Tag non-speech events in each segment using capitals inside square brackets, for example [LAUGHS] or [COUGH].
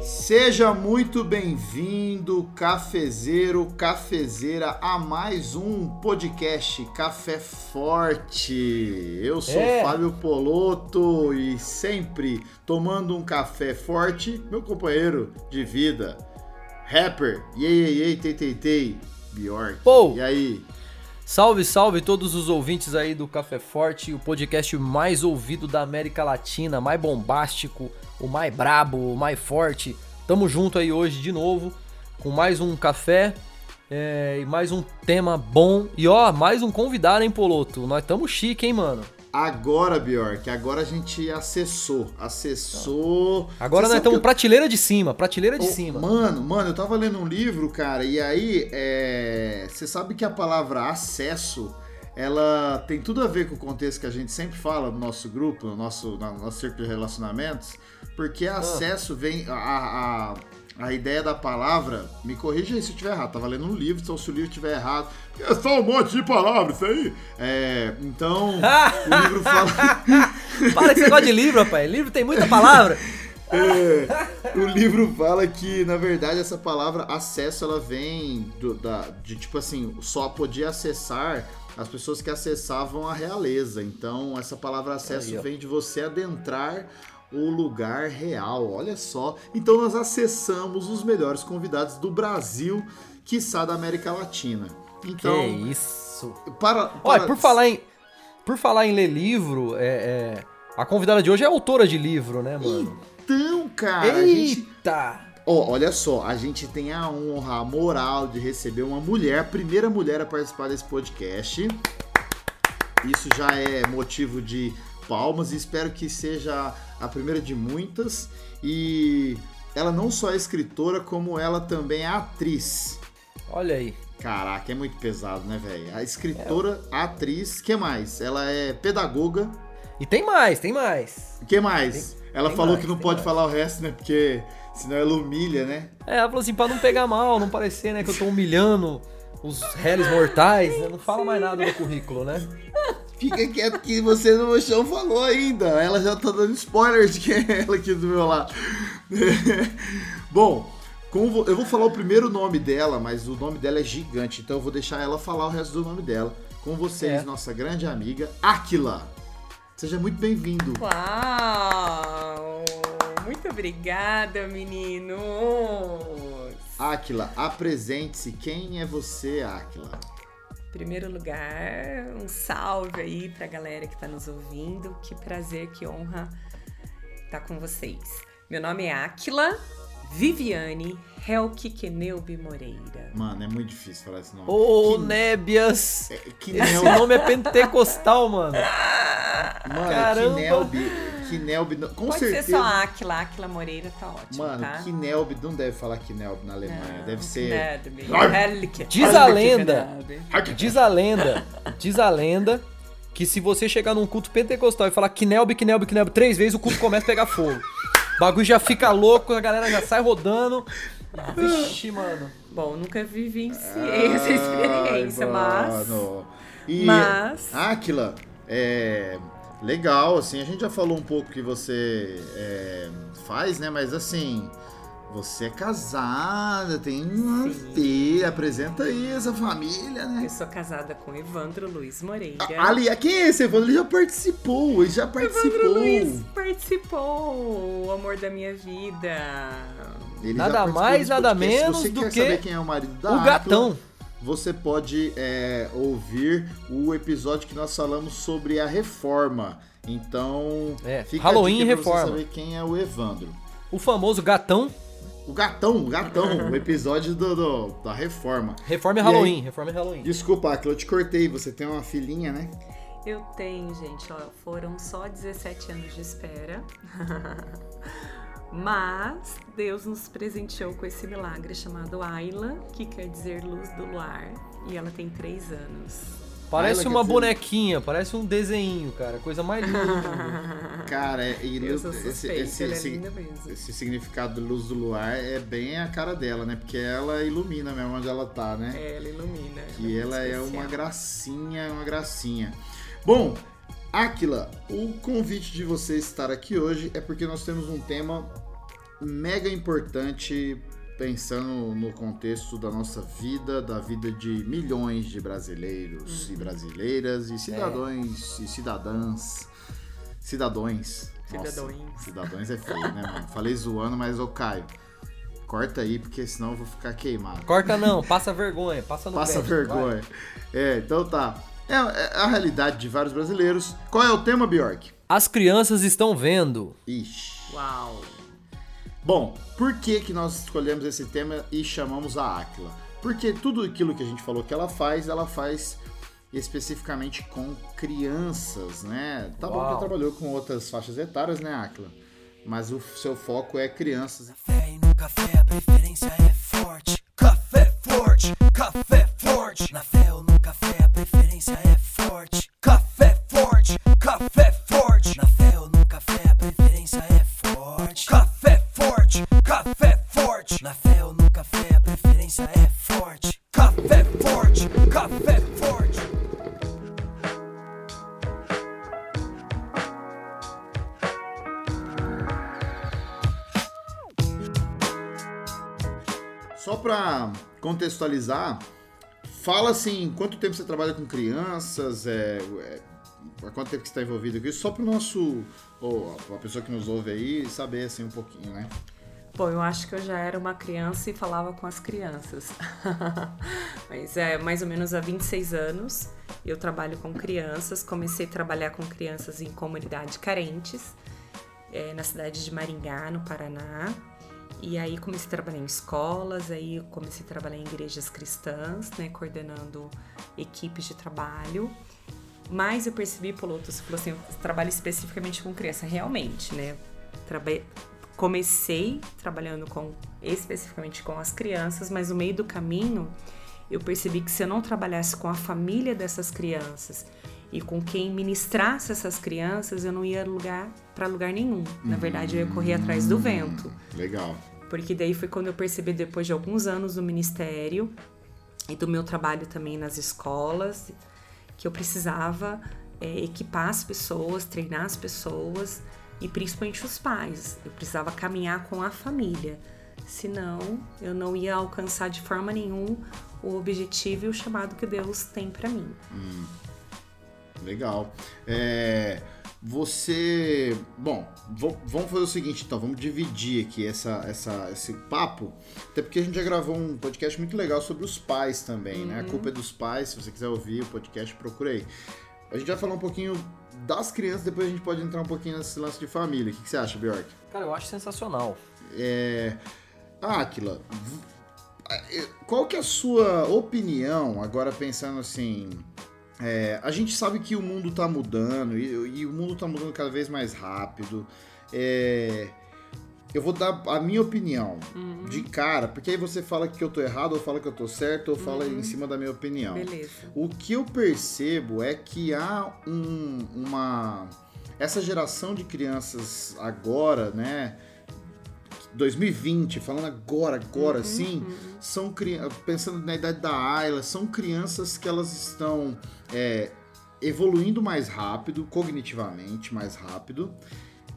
Seja muito bem-vindo, cafezeiro, cafezeira, a mais um podcast Café Forte. Eu sou É. Fábio Poloto e sempre tomando um café forte, meu companheiro de vida, rapper, yei, yei, tei, tei, tei, Bjork. Pô. E aí? Salve, salve todos os ouvintes aí do Café Forte, o podcast mais ouvido da América Latina, mais bombástico, o mais brabo, o mais forte. Tamo junto aí hoje de novo com mais um café é, e mais um tema bom. E ó, mais um convidado, hein, Poloto? Nós tamo chique, hein, mano? Agora, Bjork, agora a gente acessou, acessou... Agora Você nós estamos eu- prateleira de cima, prateleira de Ô, cima. Mano, mano, eu tava lendo um livro, cara, e aí é, você sabe que a palavra acesso ela tem tudo a ver com o contexto que a gente sempre fala no nosso grupo, no nosso, no nosso círculo de relacionamentos, porque Ah. acesso vem. A, a, a ideia da palavra, me corrija aí se eu estiver errado, tava lendo um livro, então se o livro estiver errado, é só um monte de palavras isso aí. É, então, [LAUGHS] o livro fala. [LAUGHS] Para que você gosta de livro, rapaz. Livro tem muita palavra. [LAUGHS] É, o livro fala que, na verdade, essa palavra acesso, ela vem do- da, de tipo assim, só podia acessar as pessoas que acessavam a realeza. Então, essa palavra acesso Aí, vem de você adentrar o lugar real. Olha só. Então, nós acessamos os melhores convidados do Brasil, quiçá da América Latina. Então, que isso. para, Olha, para- por falar em, por falar em ler livro, é, é, a convidada de hoje é autora de livro, né, mano? Então, cara, a gente Eita! Ó, olha só, a gente tem a honra, a moral de receber uma mulher, a primeira mulher a participar desse podcast. Isso já é motivo de palmas e espero que seja a primeira de muitas. E ela não só é escritora, como ela também é atriz. Olha aí. Caraca, é muito pesado, né, velho? A escritora, a atriz, que mais? Ela é pedagoga. E tem mais, tem mais. O que mais? ela tem falou mais, que não tem pode mais. falar o resto, né? Porque senão ela humilha, né? É, ela falou assim, pra não pegar mal, não parecer, né, que eu tô humilhando os réis mortais, né? Não fala mais nada no currículo, né? Fica quieto que você no chão falou ainda. Ela já tá dando spoiler de quem é ela aqui do meu lado. [LAUGHS] Bom, como eu vou falar o primeiro nome dela, mas o nome dela é gigante, então eu vou deixar ela falar o resto do nome dela. Com vocês, É. nossa grande amiga, Aquila. Seja muito bem-vindo. Uau! Muito obrigada, meninos! Aquila, apresente-se. Quem é você, Aquila? Em primeiro lugar, um salve aí pra galera que tá nos ouvindo. Que prazer, que honra estar com vocês. Meu nome é Áquila Viviane Helke Kenelbi Moreira. Mano, é muito difícil falar esse nome. Ô, Que- Nébias! é, que Esse nome é pentecostal, mano. Mano, Caramba. Kinelbi. Kinelbi. não- Com Pode certeza. ser só Áquila, Áquila Moreira tá ótimo, Mano, tá? Kinelb não deve falar Kinelb na Alemanha. Não, deve ser. Diz a lenda. Diz a lenda, diz a lenda que se você chegar num culto pentecostal e falar Knelb, Knelb, Knelb três vezes, o culto começa a pegar fogo. O bagulho já fica louco, a galera já sai rodando. Vixe, mano. Bom, nunca vivenciei essa experiência, Ai, mas. mano. E, Mas- Aquila, é. Legal, assim, a gente já falou um pouco que você é, faz, né? Mas assim, você é casada, tem uma Sim. filha, apresenta aí essa família, né? Eu sou casada com Evandro Luiz Moreira. Ali, quem é esse, Evandro? Ele já participou, ele já participou. Evandro Luiz participou, o amor da minha vida. Ele Nada mais, nada menos Se você do quer que saber quem é o marido da O gatão. Você pode é, ouvir o episódio que nós falamos sobre a reforma. Então, É, fica Halloween a dica e pra você reforma. saber quem é o Evandro. O famoso gatão, O gatão, o gatão, o episódio do, do- da reforma. reforma e E aí? Halloween, reforma e Halloween. Desculpa, Aquila, eu te cortei, você tem uma filhinha, né? Eu tenho, gente, ó, foram só 17 anos de espera. [LAUGHS] Mas Deus nos presenteou com esse milagre chamado Ayla, que quer dizer luz do luar, e ela tem 3 anos. Parece Ayla uma dizer- bonequinha, parece um desenho, cara. Coisa mais linda do mundo. [LAUGHS] Cara, é, e Eu sou esse, esse, ela é esse- linda mesmo. esse significado de luz do luar é bem a cara dela, né? Porque ela ilumina mesmo onde ela tá, né? É, ela ilumina. que ela é muito uma gracinha, uma gracinha. Bom, Aquila, o convite de você estar aqui hoje é porque nós temos um tema mega importante pensando no contexto da nossa vida, da vida de milhões de brasileiros Uhum. e brasileiras É. e cidadãos e cidadãs. Cidadões. Nossa, Cidadões. cidadãos é feio, né, mano? Falei zoando, mas ô Caio, corta aí, porque senão eu vou ficar queimado. Corta não, passa vergonha, passa no Passa crédito, vergonha. É, então tá. É, é a realidade de vários brasileiros. Qual é o tema, Bjork? vai. As crianças estão vendo. Ixi. Uau. Bom, por que, que nós escolhemos esse tema e chamamos a Aquila? Porque tudo aquilo que a gente falou que ela faz, ela faz especificamente com crianças, né? Tá bom que Uau. ela trabalhou com outras faixas etárias, né, Aquila? Mas o seu foco é crianças. Café e no café a preferência é forte. Café forte, café forte. Na fé ou no café a preferência é forte. Café forte, café forte. Na fé contextualizar, fala assim, quanto tempo você trabalha com crianças, é, é, há quanto tempo que está envolvido com isso, só pro nosso, ou a pessoa que nos ouve aí, saber assim um pouquinho, né? Bom, eu acho que eu já era uma criança e falava com as crianças. [LAUGHS] Mas é mais ou menos há 26 anos eu trabalho com crianças. Comecei a trabalhar com crianças em comunidades carentes, é, na cidade de Maringá, no Paraná. E aí comecei a trabalhar em escolas, aí comecei a trabalhar em igrejas cristãs, né, coordenando equipes de trabalho. Mas eu percebi, Poloto, você falou assim, eu trabalho especificamente com criança, realmente, né? Comecei trabalhando com especificamente com as crianças, mas no meio do caminho eu percebi que se eu não trabalhasse com a família dessas crianças e com quem ministrasse essas crianças, eu não ia lugar para lugar nenhum. Na verdade, eu ia correr atrás do vento. Legal. Porque daí foi quando eu percebi, depois de alguns anos no ministério e do meu trabalho também nas escolas, que eu precisava é, equipar as pessoas, treinar as pessoas e principalmente os pais. Eu precisava caminhar com a família. Senão, eu não ia alcançar de forma nenhuma o objetivo e o chamado que Deus tem para mim. Legal. É, você. Bom, vamos fazer o seguinte, então, vamos dividir aqui essa, essa, esse papo. Até porque a gente já gravou um podcast muito legal sobre os pais também, né? A culpa é dos pais. Se você quiser ouvir o podcast, procura aí. A gente vai falar um pouquinho das crianças, depois a gente pode entrar um pouquinho nesse lance de família. O que, que você acha, Bjork? Cara, eu acho sensacional. É... Aquila, qual que é a sua opinião, agora pensando assim... é, a gente sabe que o mundo tá mudando, e, e o mundo tá mudando cada vez mais rápido. É, eu vou dar a minha opinião de cara, porque aí você fala que eu tô errado, ou fala que eu tô certo, ou fala em cima da minha opinião. Beleza. O que eu percebo é que há um- uma. Essa geração de crianças agora, né? 2020, falando agora, agora sim, são crianças. Pensando na idade da Ayla, são crianças que elas estão é, evoluindo mais rápido, cognitivamente mais rápido.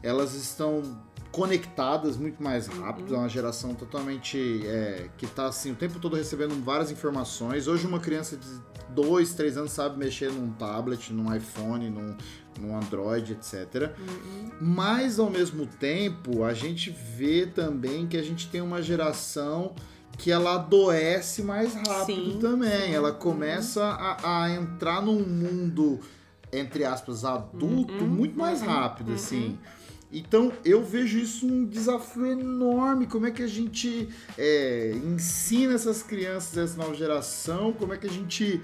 Elas estão conectadas muito mais rápido, é uma geração totalmente é, que está assim o tempo todo recebendo várias informações. Hoje uma criança de 2, 3 anos sabe mexer num tablet, num iPhone, num, num Android, etc. Mas ao mesmo tempo, a gente vê também que a gente tem uma geração que ela adoece mais rápido Sim, também. Ela começa a, a entrar num mundo, entre aspas, adulto, muito mais rápido, assim. Então eu vejo isso um desafio enorme. Como é que a gente é, ensina essas crianças, essa nova geração? Como é que a gente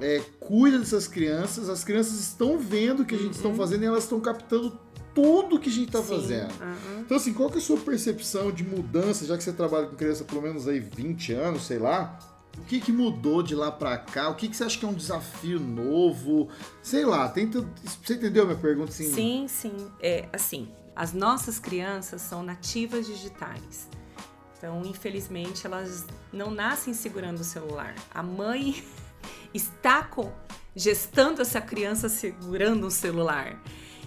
é, cuida dessas crianças? As crianças estão vendo o que a gente está fazendo e elas estão captando tudo que a gente está fazendo. aham. Então, assim, qual que é a sua percepção de mudança, já que você trabalha com criança pelo menos aí 20 anos, sei lá? O que, que mudou de lá pra cá? O que, que você acha que é um desafio novo? Sei lá, tenta. Você entendeu a minha pergunta? Sim, Sim, sim. É assim, as nossas crianças são nativas digitais. Então, infelizmente, elas não nascem segurando o celular. A mãe [LAUGHS] está com, gestando essa criança segurando um celular.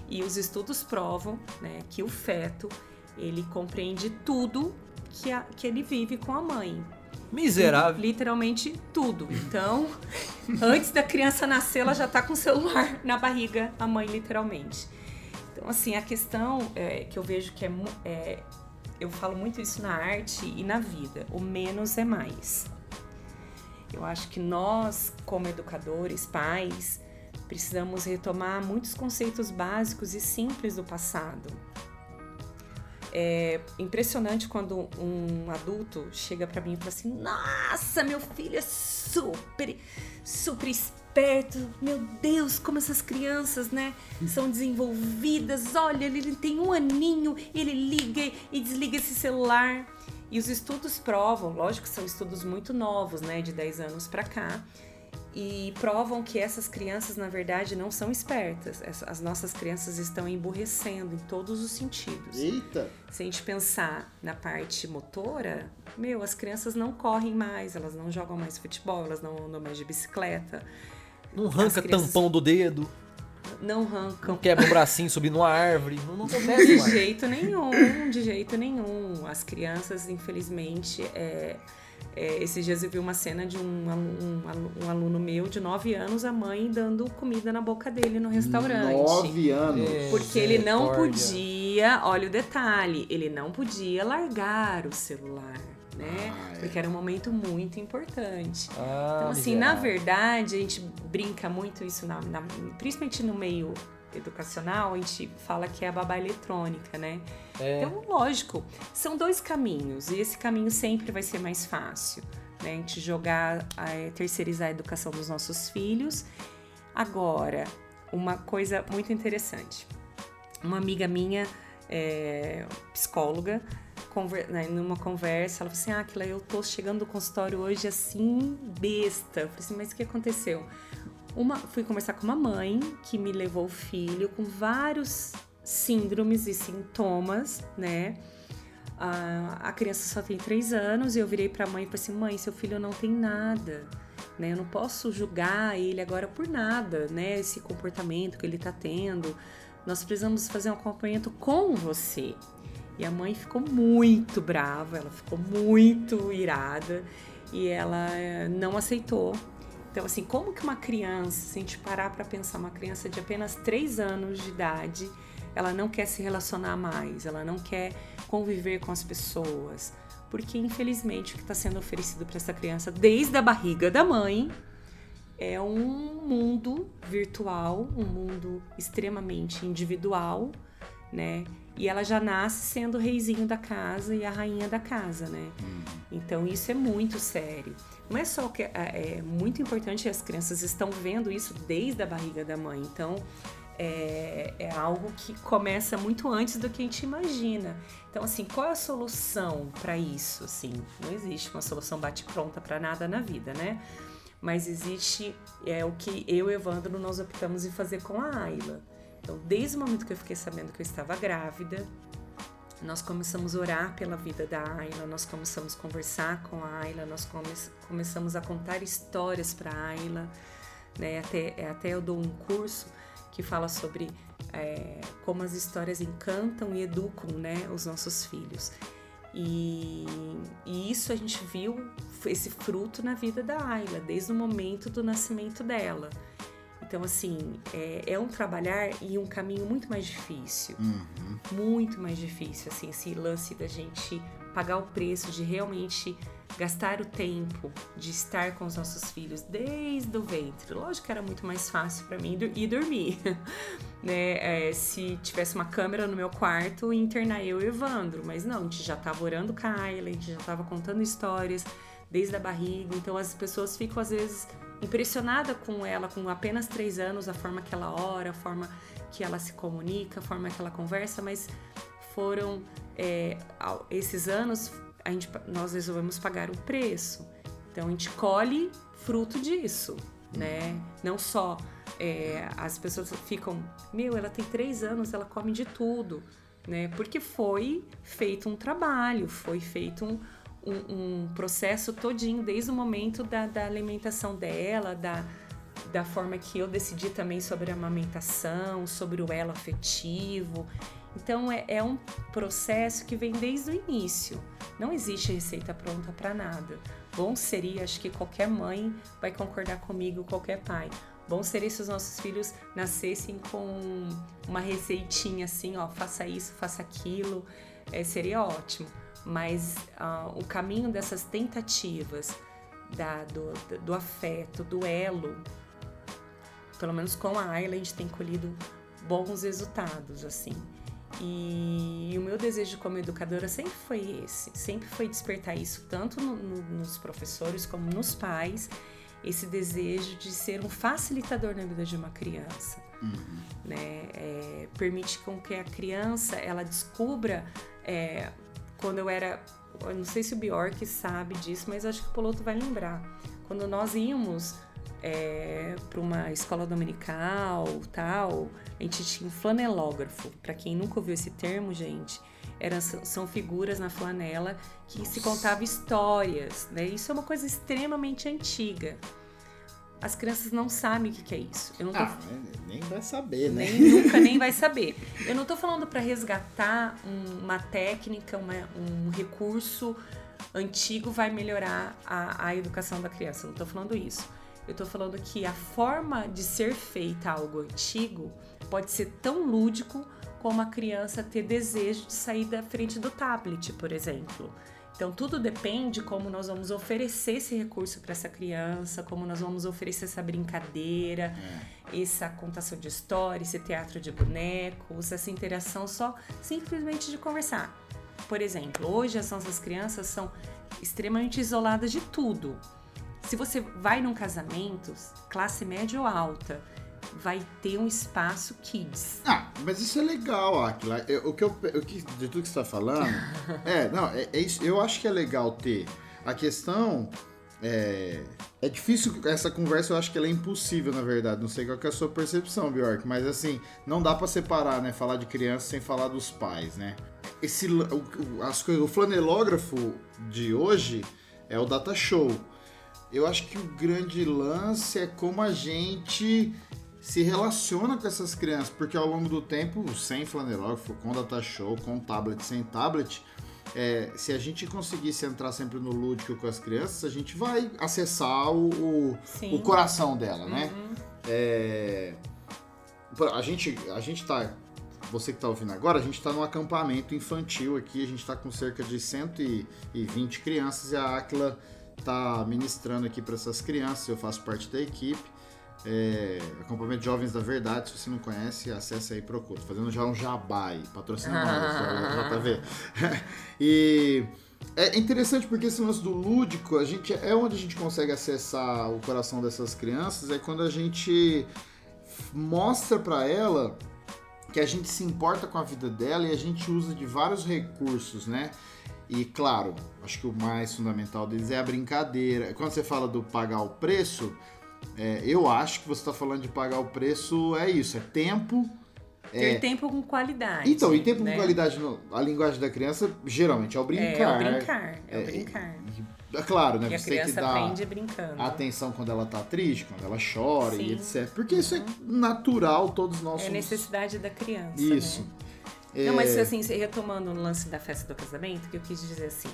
E os estudos provam né, que o feto ele compreende tudo que, a- que ele vive com a mãe. Miserável. Literalmente tudo. Então, [LAUGHS] antes da criança nascer, ela já tá com o celular na barriga, a mãe, literalmente. Então, assim, a questão é, que eu vejo que é, é. Eu falo muito isso na arte e na vida. O menos é mais. Eu acho que nós, como educadores, pais, precisamos retomar muitos conceitos básicos e simples do passado. É impressionante quando um adulto chega pra mim e fala assim: Nossa, meu filho é super, super esperto. Meu Deus, como essas crianças, né, são desenvolvidas. Olha, ele tem um aninho, ele liga e desliga esse celular. E os estudos provam, lógico que são estudos muito novos, né, de 10 anos pra cá, e provam que essas crianças, na verdade, não são espertas. As- As nossas crianças estão emburrecendo em todos os sentidos. Eita! Se a gente pensar na parte motora, meu, as crianças não correm mais, elas não jogam mais futebol, elas não andam mais de bicicleta, Não arranca crianças- tampão do dedo, não não arrancam quebra o bracinho subindo numa árvore. Não, não acontece de mais. jeito nenhum, de jeito nenhum. As crianças, infelizmente, é, é, esses dias eu vi uma cena de um, um um aluno meu de 9 anos, a mãe dando comida na boca dele no restaurante. Nove anos. É. Porque ele não podia, olha o detalhe, ele não podia largar o celular, né? Ah, é. Porque era um momento muito importante. Ah, Então, assim, na verdade, a gente brinca muito isso, na, na- principalmente no meio educacional, a gente fala que é a babá eletrônica, né? É. Então, lógico, são dois caminhos, e esse caminho sempre vai ser mais fácil, né? A gente jogar, eh, terceirizar a educação dos nossos filhos. Agora, uma coisa muito interessante. Uma amiga minha, é, psicóloga, né, numa conversa, ela falou assim: Ah, Aquila, eu tô chegando do consultório hoje assim, besta. Eu falei assim: Mas o que aconteceu? Uma, fui conversar com uma mãe que me levou o filho com vários síndromes e sintomas, né? A, a criança só tem três anos e eu virei pra mãe e falei assim: Mãe, seu filho não tem nada. Né? Eu não posso julgar ele agora por nada, né? Esse comportamento que ele tá tendo. Nós precisamos fazer um acompanhamento com você. E a mãe ficou muito brava, ela ficou muito irada e ela eh, não aceitou. Então, assim, como que uma criança, se a gente parar para pensar, uma criança de apenas 3 anos de idade, ela não quer se relacionar mais, ela não quer conviver com as pessoas, porque infelizmente o que está sendo oferecido para essa criança desde a barriga da mãe é um mundo virtual, um mundo extremamente individual, né? E ela já nasce sendo o reizinho da casa e a rainha da casa, né? Então isso é muito sério. Não é só que é, é muito importante as crianças estão vendo isso desde a barriga da mãe. Então é, é algo que começa muito antes do que a gente imagina. Então assim, qual é a solução para isso? Assim, não existe uma solução bate pronta para nada na vida, né? Mas existe é o que eu e o Evandro nós optamos em fazer com a Ayla. Então, desde o momento que eu fiquei sabendo que eu estava grávida, nós começamos a orar pela vida da Ayla, nós começamos a conversar com a Ayla, nós come começamos a contar histórias para a Ayla, né? Até, até eu dou um curso que fala sobre é, como as histórias encantam e educam né, os nossos filhos. E, e isso a gente viu esse fruto na vida da Ayla, desde o momento do nascimento dela. Então, assim, é, é, um trabalhar e um caminho muito mais difícil. Uhum. Muito mais difícil, assim, esse lance da gente pagar o preço de realmente gastar o tempo de estar com os nossos filhos desde o ventre. Lógico que era muito mais fácil para mim ir dormir, [LAUGHS] né? É, se tivesse uma câmera no meu quarto internar eu e o Evandro, mas não, a gente já tava orando com a Ayla, a gente já tava contando histórias desde a barriga, então as pessoas ficam às vezes impressionada com ela com apenas três anos, a forma que ela ora, a forma que ela se comunica, a forma que ela conversa, mas foram é, esses anos a gente, nós resolvemos pagar o preço. Então a gente colhe fruto disso, né? Não só é, as pessoas ficam, meu, ela tem três anos, ela come de tudo, né? Porque foi feito um trabalho, foi feito um, um, um processo todinho, desde o momento da, da alimentação dela, da, da forma que eu decidi também sobre a amamentação, sobre o elo afetivo. Então é, é um processo que vem desde o início. Não existe receita pronta para nada. Bom seria, acho que qualquer mãe vai concordar comigo, qualquer pai. Bom seria se os nossos filhos nascessem com uma receitinha assim, ó, faça isso, faça aquilo, é, seria ótimo. Mas uh, o caminho dessas tentativas da, do, do afeto, do elo, pelo menos com a Ayla, a gente tem colhido bons resultados, assim. E, e o meu desejo como educadora sempre foi esse, sempre foi despertar isso tanto no, no, nos professores como nos pais, esse desejo de ser um facilitador na vida de uma criança, Uhum. né? É, permite com que a criança ela descubra é, quando eu era, eu não sei se o Bjork sabe disso, mas acho que o Poloto vai lembrar. Quando nós íamos é, para uma escola dominical, tal, a gente tinha um flanelógrafo. Para quem nunca ouviu esse termo, gente, eram, são figuras na flanela que se contava histórias, né? Isso é uma coisa extremamente antiga. As crianças não sabem o que, é isso. Eu não tô Ah, nem vai saber, né? nem nunca nem vai saber. Eu não tô falando para resgatar um- uma técnica, uma- um recurso antigo vai melhorar a, a educação da criança. Eu não tô falando isso. Eu tô falando que a forma de ser feita algo antigo pode ser tão lúdico como a criança ter desejo de sair da frente do tablet, por exemplo. Então tudo depende como nós vamos oferecer esse recurso para essa criança, como nós vamos oferecer essa brincadeira, essa contação de história, esse teatro de bonecos, essa interação só simplesmente de conversar. Por exemplo, hoje as nossas crianças são extremamente isoladas de tudo. Se você vai num casamento, classe média ou alta, vai ter um espaço kids. Ah, mas isso é legal, Aquila. Eu- O que eu, o que, de tudo que você tá falando. [LAUGHS] é, não, é, é isso. Eu acho que é legal ter. A questão. É, é difícil essa conversa, eu acho que ela é impossível, na verdade. Não sei qual é a sua percepção, Bjork, mas assim, não dá pra separar, né? Falar de criança sem falar dos pais, né? Esse, o- as coisas, o flanelógrafo de hoje é o data show. Eu acho que o grande lance é como a gente se relaciona com essas crianças, porque ao longo do tempo, sem flanelógrafo, com data show, com tablet, sem tablet, é, se a gente conseguisse entrar sempre no lúdico com as crianças, a gente vai acessar o, o, o coração dela, né? Uhum. É, a gente, a gente tá. Você que tá ouvindo agora, a gente tá num acampamento infantil aqui, a gente tá com cerca de 120 crianças e a Aquila tá ministrando aqui para essas crianças, eu faço parte da equipe. É, acampamento Jovens da Verdade, se você não conhece, acesse aí e procura. Tô fazendo já um jabá aí, patrocinando nós, [LAUGHS] JV. [LAUGHS] e é interessante porque esse lance do lúdico, a gente é onde a gente consegue acessar o coração dessas crianças, é quando a gente mostra pra ela que a gente se importa com a vida dela e a gente usa de vários recursos, né? E claro, acho que o mais fundamental deles é a brincadeira. Quando você fala do pagar o preço, é, eu acho que você está falando de pagar o preço é isso, é tempo. Ter tempo com qualidade. Então, e tempo né? com qualidade, no- a linguagem da criança geralmente é o brincar. É, é o brincar. É, É, o brincar. É claro, né? E a Você tem que criança dar aprende brincando. atenção quando ela tá triste, quando ela chora e Sim. etc. Porque isso é natural, todos nós É somos- necessidade da criança. Isso. Né? É, Não, mas assim, retomando o lance da festa do casamento, que eu quis dizer assim,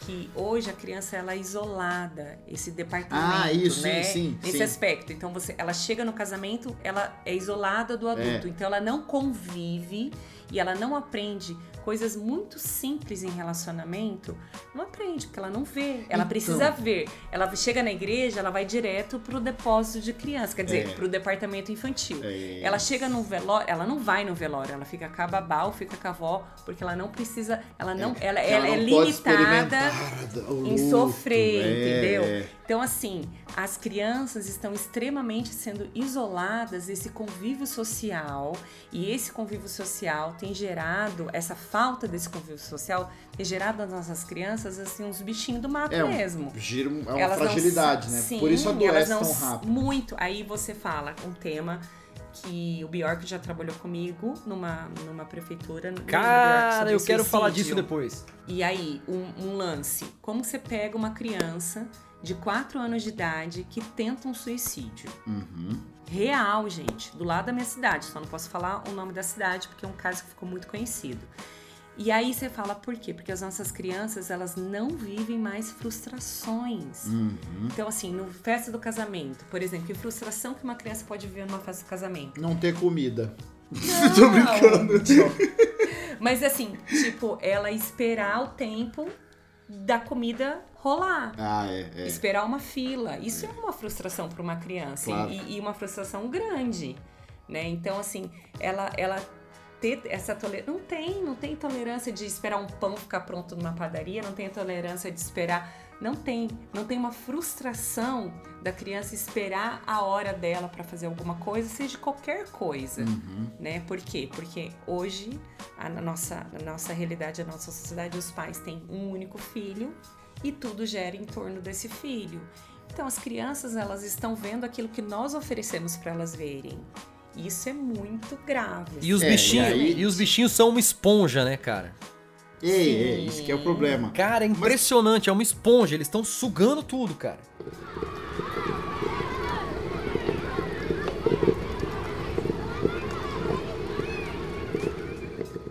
que hoje a criança ela é isolada, esse departamento, Ah, isso, né? sim, sim, Nesse sim. aspecto. Então você, ela chega no casamento, ela é isolada do adulto, É. então ela não convive e ela não aprende coisas muito simples em relacionamento, não aprende, porque ela não vê. Ela Então. precisa ver. Ela chega na igreja, ela vai direto pro depósito de criança, quer dizer, É. pro departamento infantil. É. Ela chega no velório, ela não vai no velório, ela fica com a babá ou fica com a avó, porque ela não precisa, ela não, ela, Ela ela é não pode limitada em sofrer, é, entendeu? é. Então, assim, as crianças estão extremamente sendo isoladas desse convívio social e esse convívio social tem gerado, essa falta desse convívio social tem gerado nas nossas crianças, assim, uns bichinhos do mato É, um, mesmo. gira, um- é uma Elas não fragilidade, s- né? Sim, Por isso elas adoece não tão rápido. Muito. Aí você fala um tema que o Bjork já trabalhou comigo numa, numa prefeitura. Cara, eu quero falar disso depois. E aí, um, um lance. Como você pega uma criança de 4 anos de idade que tenta um suicídio? Uhum. Real, gente. Do lado da minha cidade. Só não posso falar o nome da cidade, porque é um caso que ficou muito conhecido. E aí você fala por quê? Porque as nossas crianças, elas não vivem mais frustrações. Uhum. Então, assim, no festa do casamento, por exemplo, que frustração que uma criança pode viver numa festa do casamento? Não ter comida. Não. [LAUGHS] Tô brincando. [LAUGHS] Mas assim, tipo, ela esperar o tempo da comida rolar. Ah, é, é. Esperar uma fila. Isso é, uma frustração para uma criança. Claro. E, e uma frustração grande. Né? Então, assim, ela, ela ter essa tolerância. Não tem, não tem tolerância de esperar um pão ficar pronto numa padaria, não tem tolerância de esperar. Não tem, não tem uma frustração da criança esperar a hora dela para fazer alguma coisa, seja qualquer coisa, Uhum. né? Por quê? Porque hoje a na nossa, na nossa realidade, a nossa sociedade, os pais têm um único filho e tudo gira em torno desse filho. Então as crianças elas estão vendo aquilo que nós oferecemos para elas verem. Isso é muito grave. E os, É, bichinhos, e aí- e os bichinhos são uma esponja, né, cara? Ei, ei, isso que é o problema. Cara, é impressionante, é uma esponja, eles estão sugando tudo, cara.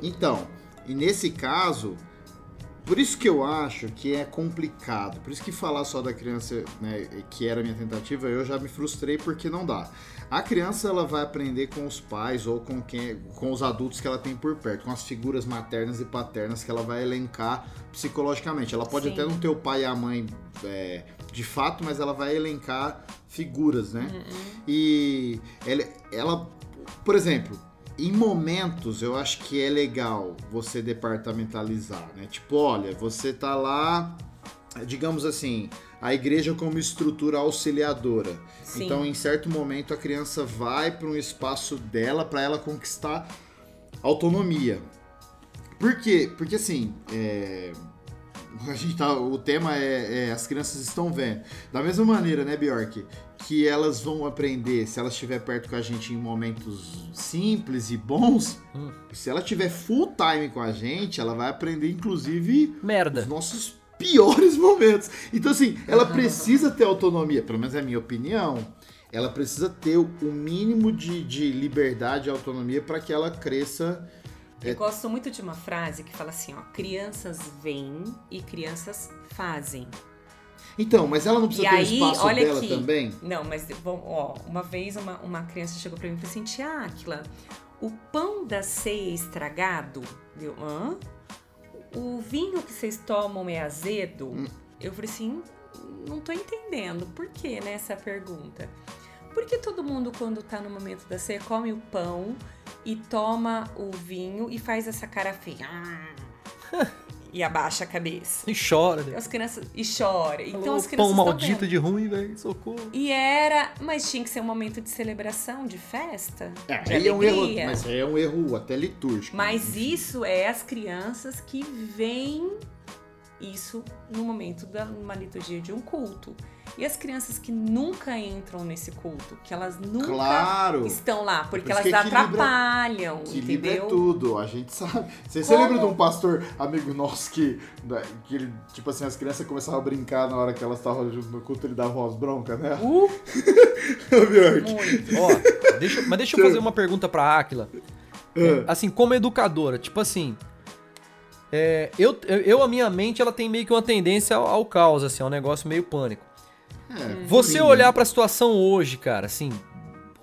Então, e nesse caso, por isso que eu acho que é complicado. Por isso que falar só da criança, né, que era a minha tentativa, eu já me frustrei porque não dá. A criança ela vai aprender com os pais ou com quem, com os adultos que ela tem por perto, com as figuras maternas e paternas que ela vai elencar psicologicamente. Ela pode Sim. até não ter o pai e a mãe é, de fato, mas ela vai elencar figuras, né? E ela, ela, por exemplo, em momentos eu acho que é legal você departamentalizar, né? Tipo, olha, você tá lá, digamos assim, a igreja como estrutura auxiliadora. Sim. Então, em certo momento a criança vai para um espaço dela para ela conquistar autonomia. Por quê? Porque assim, é, a gente tá, o tema é, é as crianças estão vendo. Da mesma maneira, né, Bjork, que elas vão aprender se ela estiver perto com a gente em momentos simples e bons. Hum. Se ela tiver full time com a gente, ela vai aprender inclusive os Merda. nossos piores [LAUGHS] momentos. Então, assim, ela precisa ter autonomia, pelo menos é a minha opinião. Ela precisa ter o mínimo de, de liberdade e autonomia para que ela cresça. Eu gosto muito de uma frase que fala assim, ó, crianças veem e crianças fazem. Então, mas ela não precisa E ter aí, espaço olha dela aqui. também? Não, mas bom, ó, uma vez uma, uma criança chegou pra mim e falou assim, tia Áquila, o pão da ceia é estragado? Eu, hã? O vinho que vocês tomam é azedo? Hum. Eu falei assim, não tô entendendo. Por que, né, essa pergunta? Porque todo mundo, quando tá no momento da ceia, come o pão e toma o vinho e faz essa cara feia. e abaixa a cabeça. E chora, né? As crianças... E chora. Então Falou, as crianças pão maldito vendo. de ruim, velho. Socorro. E era, mas tinha que ser um momento de celebração, de festa, É, de aí é um erro, mas aí é um erro até litúrgico. Mas isso é as crianças que veem isso no momento da uma liturgia de um culto. E as crianças que nunca entram nesse culto, que elas nunca Claro. estão lá, porque Por elas que equilibra- atrapalham, Equilíbrio entendeu? é tudo, a gente sabe. Você, você lembra de um pastor amigo nosso que, da- que ele, tipo assim, as crianças começavam a brincar na hora que elas estavam junto no culto, ele dava umas broncas, né? Uh, [LAUGHS] muito. Ó, deixa, mas deixa eu fazer uma pergunta pra Áquila. É. Assim, como educadora, tipo assim. é, eu, eu, eu, a minha mente, ela tem meio que uma tendência ao, ao caos, assim, ao negócio meio pânico. É, Você sim, olhar pra situação hoje, cara, assim,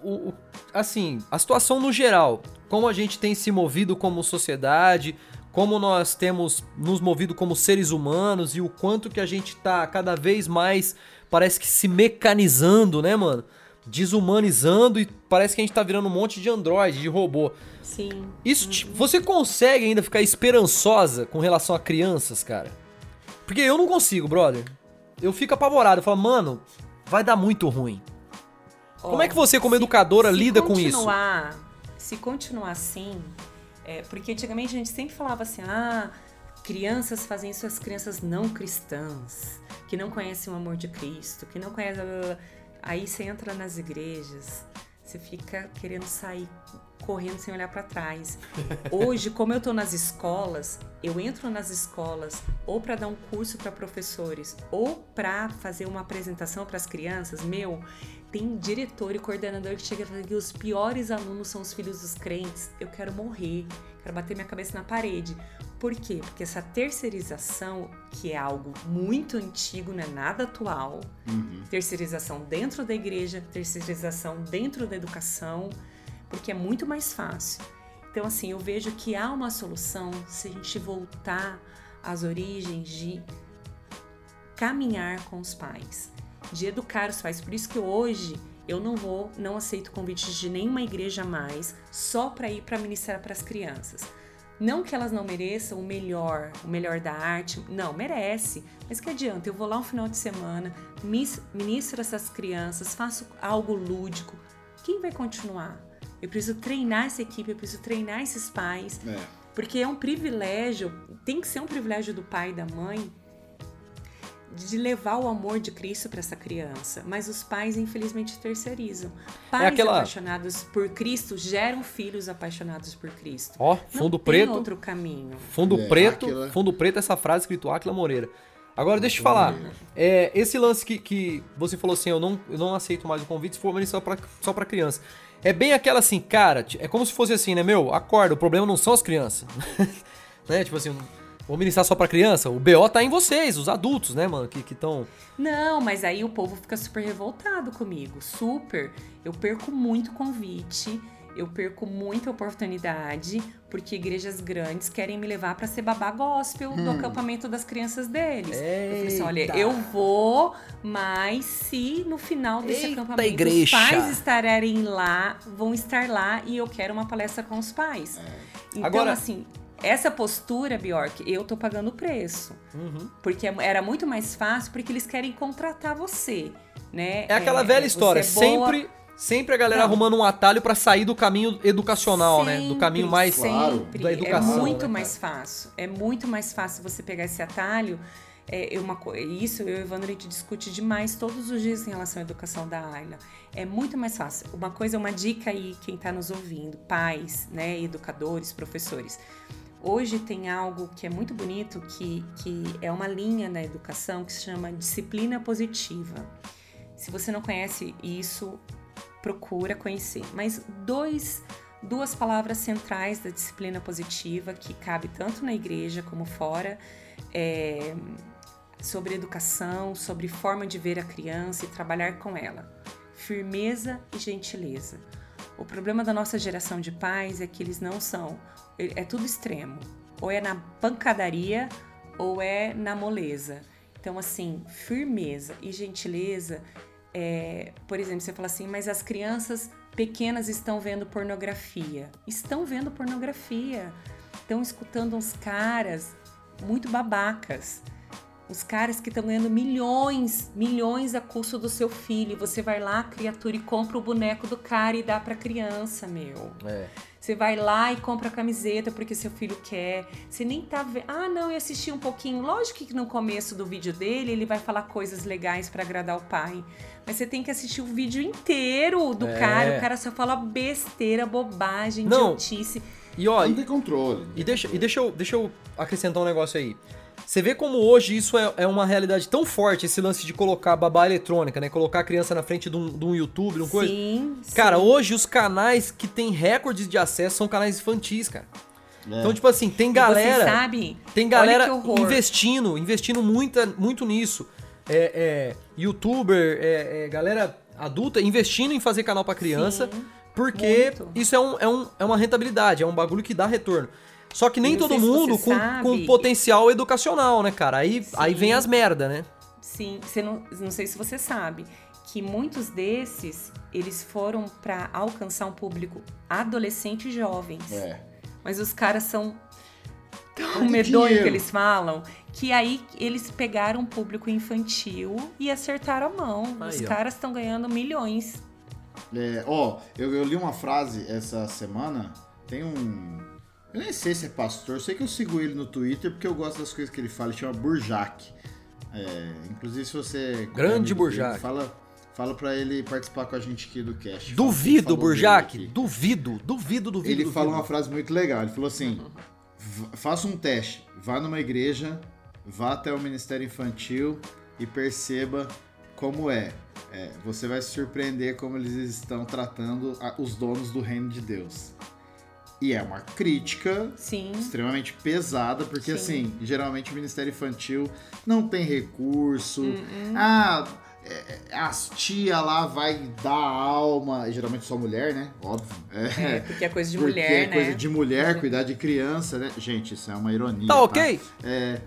o, o- assim, a situação no geral, como a gente tem se movido como sociedade, como nós temos nos movido como seres humanos e o quanto que a gente tá cada vez mais parece que se mecanizando, né, mano? Desumanizando e parece que a gente tá virando um monte de androide, de robô. Sim. Isso, te- você consegue ainda ficar esperançosa com relação a crianças, cara? Porque eu não consigo, brother. Eu fico apavorado. Eu falo, mano, vai dar muito ruim. Como é que você, como se- educadora, se lida com isso? Se continuar assim, é, porque antigamente a gente sempre falava assim, ah, crianças fazem isso, as crianças não cristãs, que não conhecem o amor de Cristo, que não conhecem. Aí você entra nas igrejas, você fica querendo sair correndo sem olhar para trás. Hoje, como eu tô nas escolas, eu entro nas escolas ou para dar um curso para professores ou para fazer uma apresentação para as crianças, meu, tem diretor e coordenador que chega e fala que os piores alunos são os filhos dos crentes. Eu quero morrer, quero bater minha cabeça na parede. Por quê? Porque essa terceirização, que é algo muito antigo, não é nada atual, terceirização dentro da igreja, terceirização dentro da educação, porque é muito mais fácil. Então, assim, eu vejo que há uma solução se a gente voltar às origens de caminhar com os pais, de educar os pais. Por isso que hoje eu não vou, não aceito convites de nenhuma igreja mais, só para ir para ministrar para as crianças. Não que elas não mereçam o melhor, o melhor da arte, não, merece. Mas que adianta? Eu vou lá um final de semana, ministro essas crianças, faço algo lúdico. Quem vai continuar? Eu preciso treinar essa equipe, eu preciso treinar esses pais. É. Porque é um privilégio, tem que ser um privilégio do pai e da mãe de levar o amor de Cristo para essa criança. Mas os pais, infelizmente, terceirizam. Pais aquela- apaixonados por Cristo geram filhos apaixonados por Cristo. Ó, Não fundo tem preto. outro caminho. Fundo É, preto, Áquila. fundo preto, essa frase escrito Aquila Moreira. Agora, deixa eu te falar. É, esse lance que, que você falou assim, eu não, eu não aceito mais o convite se for só pra, só pra criança. É bem aquela assim, cara, é como se fosse assim, né, meu? Acorda, o problema não são as crianças. [LAUGHS] né? Tipo assim, vou ministrar só pra criança? O BO tá em vocês, os adultos, né, mano? Que estão. Não, mas aí o povo fica super revoltado comigo. Super. Eu perco muito convite, eu perco muita oportunidade, porque igrejas grandes querem me levar para ser babá gospel do acampamento das crianças deles. Eu falei assim: olha, Eita. eu vou, mas se no final desse Eita, acampamento igreja. os pais estarem lá, vão estar lá e eu quero uma palestra com os pais. Então, Agora- assim. Essa postura, Bjork, eu tô pagando o preço. Porque era muito mais fácil, porque eles querem contratar você, né? É aquela velha você história, é sempre. Sempre a galera Não. arrumando um atalho pra sair do caminho educacional, né? Do Sempre, caminho mais sempre. da educação, É muito né, mais fácil. É muito mais fácil você pegar esse atalho. É uma, co- isso eu e o Evandro a gente discute demais todos os dias em relação à educação da Ayla. É muito mais fácil. Uma coisa, uma dica aí, quem está nos ouvindo, pais, né, educadores, professores. Hoje tem algo que é muito bonito, que, que é uma linha na educação que se chama disciplina positiva. Se você não conhece isso, procura conhecer. Mas dois, duas palavras centrais da disciplina positiva que cabe tanto na igreja como fora, é, sobre educação, sobre forma de ver a criança e trabalhar com ela. Firmeza e gentileza. O problema da nossa geração de pais é que eles não são, é tudo extremo. Ou é na pancadaria ou é na moleza. Então, assim, firmeza e gentileza é, por exemplo, você fala assim, mas as crianças pequenas estão vendo pornografia. Estão vendo pornografia. Estão escutando uns caras muito babacas. Os caras que estão ganhando milhões, milhões a custo do seu filho. Você vai lá, criatura, e compra o boneco do cara e dá pra criança, meu. É. Você vai lá e compra a camiseta porque seu filho quer. Você nem tá vendo. Ah, não, eu assisti um pouquinho. Lógico que no começo do vídeo dele ele vai falar coisas legais pra agradar o pai. Mas você tem que assistir o vídeo inteiro do É. cara. O cara só fala besteira, bobagem, Não. idiotice. E ó, Não tem controle. E deixa, e deixa, eu, deixa eu acrescentar um negócio aí. Você vê como hoje isso é, é uma realidade tão forte, esse lance de colocar babá eletrônica, né? Colocar a criança na frente de um, de um YouTube, de uma coisa. Sim, Cara, sim. hoje os canais que têm recordes de acesso são canais infantis, cara. É. Então, tipo assim, tem E galera. Você sabe? Tem galera investindo, investindo muita, muito nisso. É, é, youtuber, é, é, galera adulta investindo em fazer canal pra criança, Sim, porque muito. isso é, um, é, um, é uma rentabilidade, é um bagulho que dá retorno. Só que nem todo mundo com, sabe- com potencial educacional, né, cara? Aí, aí vem as merda, né? Sim, você não, não sei se você sabe que muitos desses eles foram pra alcançar um público adolescente e jovens. É. Mas os caras são tão medonho que eles falam, que aí eles pegaram um público infantil e acertaram a mão. Aí, Os ó. caras estão ganhando milhões. É, ó, eu, eu li uma frase essa semana. Tem um. Eu nem sei se é pastor, sei que eu sigo ele no Twitter porque eu gosto das coisas que ele fala. Ele chama Burjac. É, inclusive, se você. Grande Burjac. Fala, fala pra ele participar com a gente aqui do cast. Duvido, Burjac. Duvido, duvido, duvido. Ele duvido. falou uma frase muito legal. Ele falou assim: "V- faça um teste, vá numa igreja, vá até o ministério infantil e perceba como é. É, você vai se surpreender como eles estão tratando a- os donos do reino de Deus. E é uma crítica Sim. extremamente pesada, porque Sim. assim, geralmente o Ministério Infantil não tem recurso. Uhum. Ah, é, é, as tia lá vai dar alma, geralmente só mulher, né? Óbvio. É, porque é coisa de Porque mulher, é né? coisa de mulher, [LAUGHS] cuidar de criança, né? Gente, isso é uma ironia. Tá ok? É.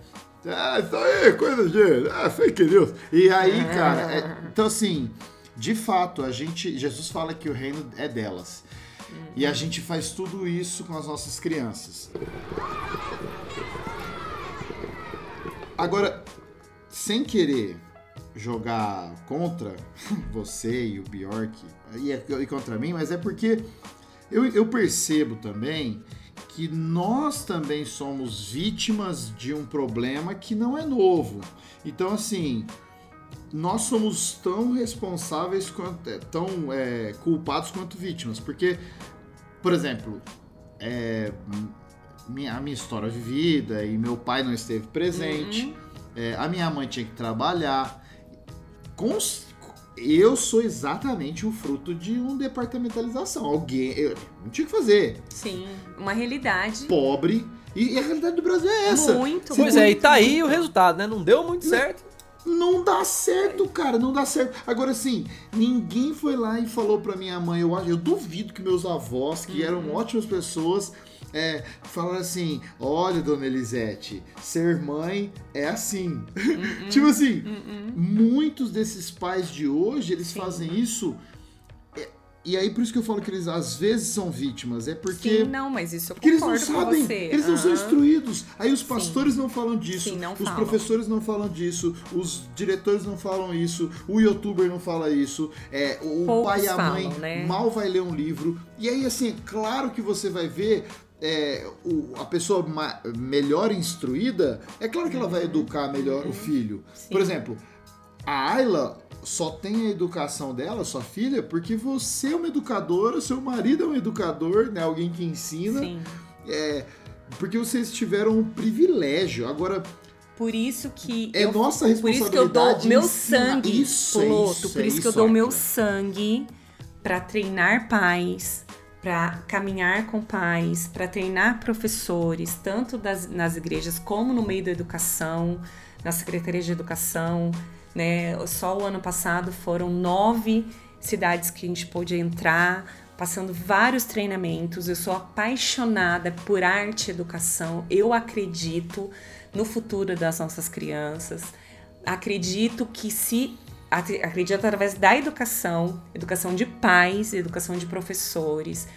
Ah, isso aí, coisa de. Ah, fake news. E aí, cara, é- então assim, de fato, a gente. Jesus fala que o reino é delas. E a gente faz tudo isso com as nossas crianças. Agora, sem querer jogar contra [LAUGHS] você e o Bjork e, e contra mim, mas é porque eu, eu percebo também que nós também somos vítimas de um problema que não é novo. Então, assim, nós somos tão responsáveis quanto é, tão é, culpados quanto vítimas, porque, por exemplo, é, minha, a minha história de vida e meu pai não esteve presente, é, a minha mãe tinha que trabalhar. Cons- eu sou exatamente o fruto de uma departamentalização. Alguém, eu não tinha o que fazer. Sim, uma realidade. Pobre. E, e a realidade do Brasil é essa. Muito, Pois muito, é, e tá aí muito. o resultado, né? Não deu muito certo. Não dá certo, cara, não dá certo. Agora, assim, ninguém foi lá e falou pra minha mãe. Eu, acho- eu duvido que meus avós, que Uhum. eram ótimas pessoas, é, falaram assim: olha, dona Elisete, ser mãe é assim. Uhum. [LAUGHS] tipo assim, muitos desses pais de hoje, eles Sim. fazem isso. é, E aí, por isso que eu falo que eles às vezes são vítimas. É porque. Sim, não, mas isso eu Porque eles não sabem, eles não são Aham. instruídos. Aí os pastores não falam disso, Sim, não os falam. professores não falam disso, os diretores não falam isso, o youtuber não fala isso, é, o Poucos pai e a falam, mãe né? mal vai ler um livro. E aí, assim, é claro que você vai ver. É, o- a pessoa ma- melhor instruída, é claro que ela vai educar melhor o filho. Uhum. Sim. Por exemplo, a Ayla só tem a educação dela, sua filha, porque você é uma educadora, seu marido é um educador, né? Alguém que ensina. Sim. É, porque vocês tiveram um privilégio. Agora, Por isso que é eu, nossa por isso que eu dou responsabilidade meu ensinar. sangue, Isso, é isso, por é isso que eu isso, dou meu Atila. sangue pra treinar pais, pra caminhar com pais, pra treinar professores, tanto das, nas igrejas como no meio da educação, na Secretaria de Educação, né? Só o ano passado foram nove cidades que a gente pôde entrar, passando vários treinamentos. Eu sou apaixonada por arte e educação. Eu acredito no futuro das nossas crianças. Acredito que se acredito através da educação, educação de pais, educação de professores,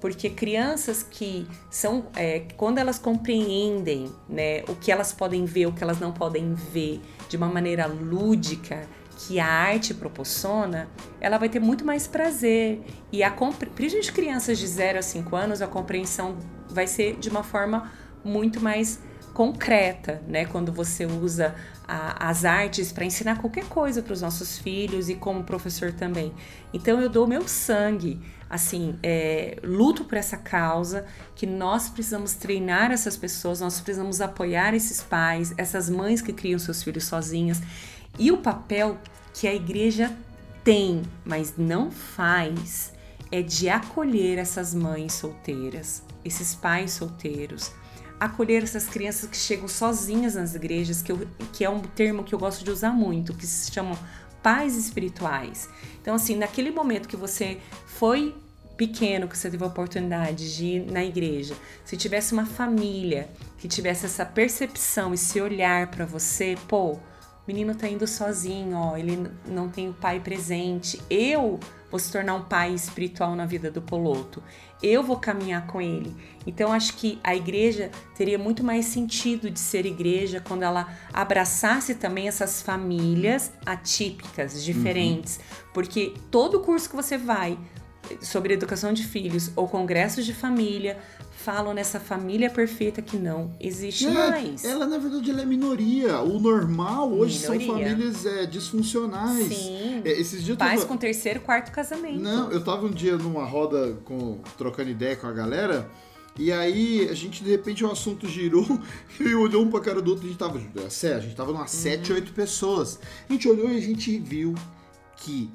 porque crianças que são, é, quando elas compreendem né, o que elas podem ver, o que elas não podem ver, de uma maneira lúdica, que a arte proporciona, ela vai ter muito mais prazer. E a principalmente crianças de 0 a 5 anos, a compreensão vai ser de uma forma muito mais concreta, né? Quando você usa a- as artes para ensinar qualquer coisa para os nossos filhos e como professor também. Então eu dou meu sangue, assim, é, luto por essa causa, que nós precisamos treinar essas pessoas, nós precisamos apoiar esses pais, essas mães que criam seus filhos sozinhas e o papel que a igreja tem, mas não faz, é de acolher essas mães solteiras, esses pais solteiros, acolher essas crianças que chegam sozinhas nas igrejas, que, eu- que é um termo que eu gosto de usar muito, que se chamam pais espirituais. Então, assim, naquele momento que você foi pequeno, que você teve a oportunidade de ir na igreja, se tivesse uma família que tivesse essa percepção, esse olhar para você, pô, menino tá indo sozinho, ó, ele não tem o pai presente. Eu vou se tornar um pai espiritual na vida do Poloto. Eu vou caminhar com ele. Então acho que a igreja teria muito mais sentido de ser igreja quando ela abraçasse também essas famílias atípicas, diferentes, porque todo curso que você vai sobre educação de filhos ou congressos de família falam nessa família perfeita que não existe É, mais. Ela, na verdade, ela é minoria. O normal hoje são Minoria. famílias é, disfuncionais. Sim. É, esses dias Pais tava- com terceiro, quarto casamento. Não, eu tava um dia numa roda com, trocando ideia com a galera. E aí, a gente, de repente, o assunto girou [LAUGHS] e olhou um pra cara do outro. A gente tava, sério, a gente tava umas Uhum. 7, 8 pessoas. A gente olhou e a gente viu que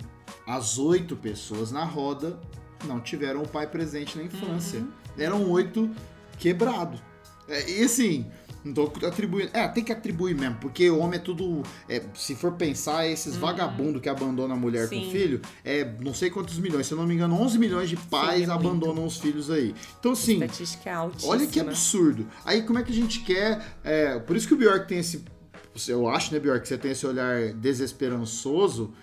as oito pessoas na roda não tiveram o pai presente na infância. Uhum. Eram oito quebrados. É, e assim, não tô atribuindo. É, tem que atribuir mesmo, porque o homem é tudo. é, se for pensar, é esses vagabundos que abandonam a mulher com. Sim. filho, é não sei quantos milhões, se eu não me engano, 11 milhões de pais Sim, é abandonam os filhos aí. Então, assim, é olha que absurdo. Aí, como é que a gente quer. é, por isso que o Bjork tem esse. Eu acho, né, Bjork, que você tem esse olhar desesperançoso.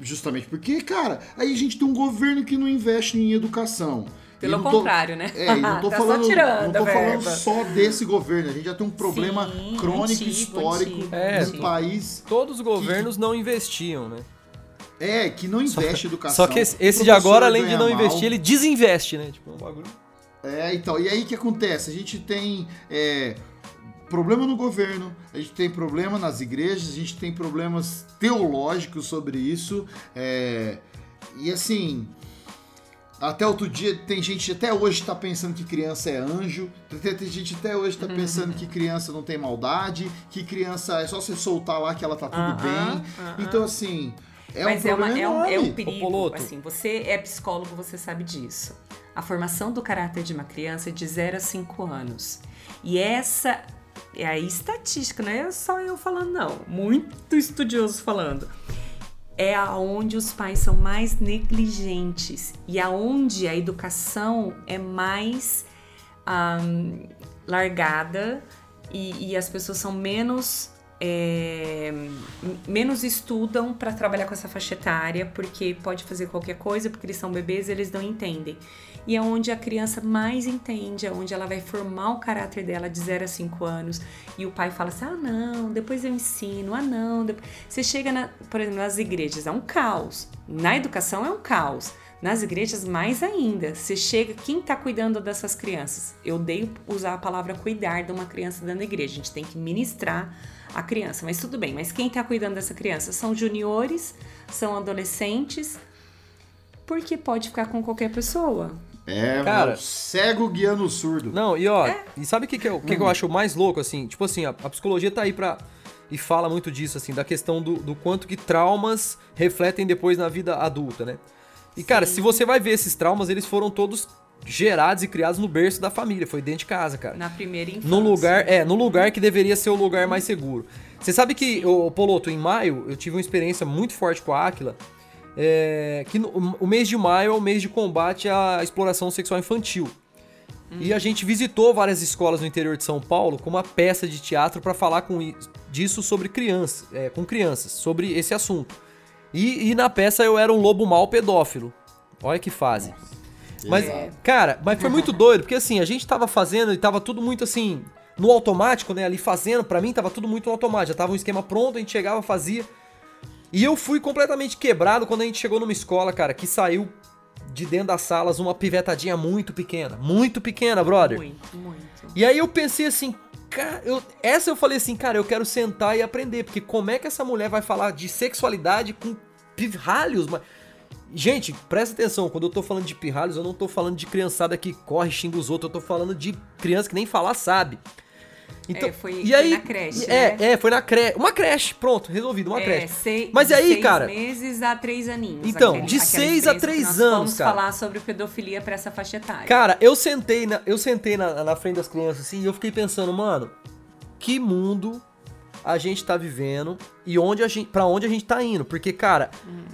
Justamente porque, cara, aí a gente tem um governo que não investe em educação. Pelo E tô- contrário, né? é, não [LAUGHS] tô Tá falando, só tirando não tô falando só desse governo. A gente já tem um problema Sim, crônico, antigo, histórico antigo, É, no país. Todos os governos não investiam, né? É, que não investe em educação. Só que esse, esse de agora, além de não mal. investir, ele desinveste, né? Tipo, é um bagulho. É, então, e aí o que acontece? A gente tem é, problema no governo, a gente tem problema nas igrejas, a gente tem problemas teológicos sobre isso. é, e assim, até outro dia tem gente até hoje está pensando que criança é anjo, tem, tem gente até hoje está pensando que criança não tem maldade, que criança é só você soltar lá que ela tá tudo Aham, bem. aham. Então assim, é Mas um é, uma- é um, é um perigo. Assim, você é psicólogo, você sabe disso. A formação do caráter de uma criança é de 0 a 5 anos. E essa é a estatística, não é só eu falando, não. Muito estudioso falando. É aonde os pais são mais negligentes. E aonde a educação é mais ahn, largada e, e as pessoas são menos é, menos estudam para trabalhar com essa faixa etária porque pode fazer qualquer coisa porque eles são bebês e eles não entendem e é onde a criança mais entende, é onde ela vai formar o caráter dela de 0 a 5 anos e o pai fala assim, ah não, depois eu ensino, ah não, depois... você chega, na, por exemplo, nas igrejas, é um caos, na educação é um caos, nas igrejas, mais ainda. Você chega, quem está cuidando dessas crianças? Eu odeio usar a palavra cuidar de uma criança dentro da igreja. A gente tem que ministrar a criança. Mas tudo bem. Mas quem está cuidando dessa criança? São juniores, são adolescentes, porque pode ficar com qualquer pessoa. É, Cara- mano, cego guiando o surdo. Não, e ó, É. e sabe o que, que, eu, o que, que Hum. eu acho mais louco, assim? Tipo assim, a, a psicologia tá aí pra. E fala muito disso, assim, da questão do, do quanto que traumas refletem depois na vida adulta, né? E, cara, se você vai ver esses traumas, eles foram todos gerados e criados no berço da família, foi dentro de casa, cara. Na primeira infância. No lugar, é, no lugar que deveria ser o lugar mais seguro. Você sabe que, o Poloto, em maio, eu tive uma experiência muito forte com a Aquila, é, que no- o mês de maio é o mês de combate à exploração sexual infantil. E a gente visitou várias escolas no interior de São Paulo com uma peça de teatro para falar com disso sobre crianças, é, com crianças, sobre esse assunto. E, e na peça eu era um lobo mau pedófilo. Olha que fase. Mas, cara, mas foi muito doido, porque assim, a gente tava fazendo e tava tudo muito assim, no automático, né? Ali fazendo, pra mim tava tudo muito no automático. Já tava um esquema pronto, a gente chegava, fazia. E eu fui completamente quebrado quando a gente chegou numa escola, cara, que saiu de dentro das salas uma pivetadinha muito pequena. Muito pequena, brother. Muito, muito. E aí eu pensei assim, cara, eu- essa eu falei assim, cara, eu quero sentar e aprender, porque como é que essa mulher vai falar de sexualidade com pirralhos? Mas... Gente, presta atenção, quando eu tô falando de pirralhos, eu não tô falando de criançada que corre, xinga os outros, eu tô falando de criança que nem falar sabe. É, foi- e aí, na creche, É, né? é, foi na creche. Uma creche, pronto, resolvido, uma É, creche. sei- Mas aí, seis cara- meses a três aninhos. Então, aquele- de seis a três anos, Vamos cara. falar sobre pedofilia pra essa faixa etária. Cara, eu sentei na, eu sentei na, na frente das crianças assim e eu fiquei pensando, mano, que mundo a gente tá vivendo e onde a gente, para onde a gente tá indo? Porque, cara,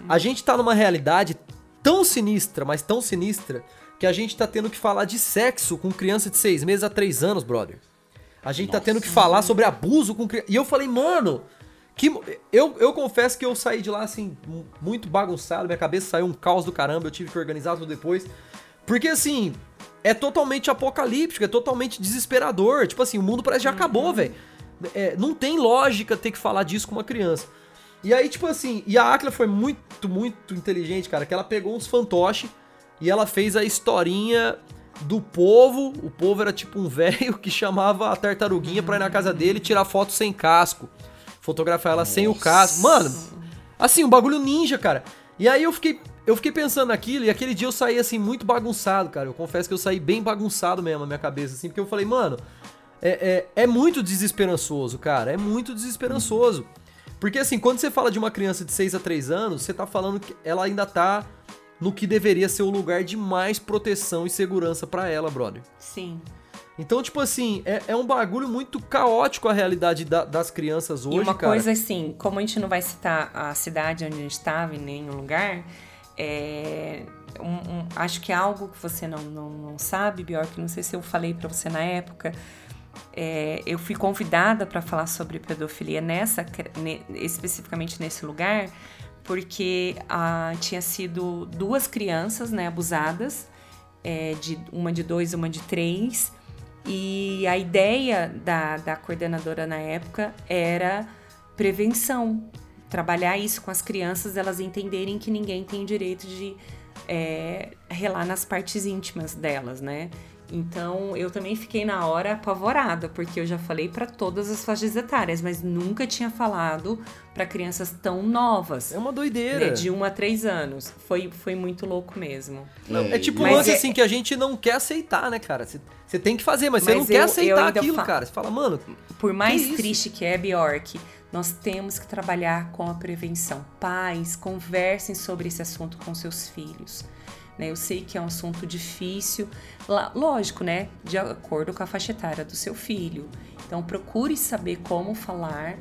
a gente tá numa realidade tão sinistra, mas tão sinistra, que a gente tá tendo que falar de sexo com criança de seis meses a três anos, brother. A gente tá tendo que falar sobre abuso com criança. E eu falei, mano, Que, eu, eu confesso que eu saí de lá, assim, mu- muito bagunçado, minha cabeça saiu um caos do caramba, eu tive que organizar tudo depois. Porque, assim, é totalmente apocalíptico, é totalmente desesperador. Tipo assim, o mundo parece que já acabou, velho. É, não tem lógica ter que falar disso com uma criança. E aí, tipo assim, e a Aquila foi muito, muito inteligente, cara, que ela pegou uns fantoches e ela fez a historinha do povo. O povo era tipo um [LAUGHS] velho que chamava a tartaruguinha pra ir na casa dele e tirar foto sem casco. Fotografar ela sem o casco. Mano, assim, um bagulho ninja, cara. E aí eu fiquei, eu fiquei pensando naquilo e aquele dia eu saí assim muito bagunçado, cara. Eu confesso que eu saí bem bagunçado mesmo na minha cabeça, assim, porque eu falei, mano, é, é, é muito desesperançoso, cara. É muito desesperançoso. Porque assim, quando você fala de uma criança de 6 a 3 anos, você tá falando que ela ainda tá no que deveria ser o lugar de mais proteção e segurança pra ela, brother. Sim. Então, tipo assim, é, é um bagulho muito caótico a realidade da- das crianças hoje, e uma cara. coisa assim, como a gente não vai citar a cidade onde a gente estava em nenhum lugar, é, um- um- acho que é algo que você não, não, não sabe, Bjork, não sei se eu falei pra você na época, é, eu fui convidada para falar sobre pedofilia nessa, ne- especificamente nesse lugar, porque ah, tinha sido duas crianças né, abusadas, é, de, uma de dois uma de três, e a ideia da, da coordenadora na época era prevenção, trabalhar isso com as crianças, elas entenderem que ninguém tem direito de é, relar nas partes íntimas delas, né? Então eu também fiquei na hora apavorada, porque eu já falei para todas as faixas etárias, mas nunca tinha falado para crianças tão novas. É uma doideira. né, de 1 a 3 anos. Foi, foi muito louco mesmo. Não, é tipo um lance é- assim que a gente não quer aceitar, né, cara? Você tem que fazer, mas, você não quer eu- eu aceitar aquilo, fa- cara. Você fala, mano, Por mais isso? triste que é, Bjork, nós temos que trabalhar com a prevenção. Pais, conversem sobre esse assunto com seus filhos. Né, Eu sei que é um assunto difícil, lá- lógico, né? De acordo com a faixa etária do seu filho. Então, procure saber como falar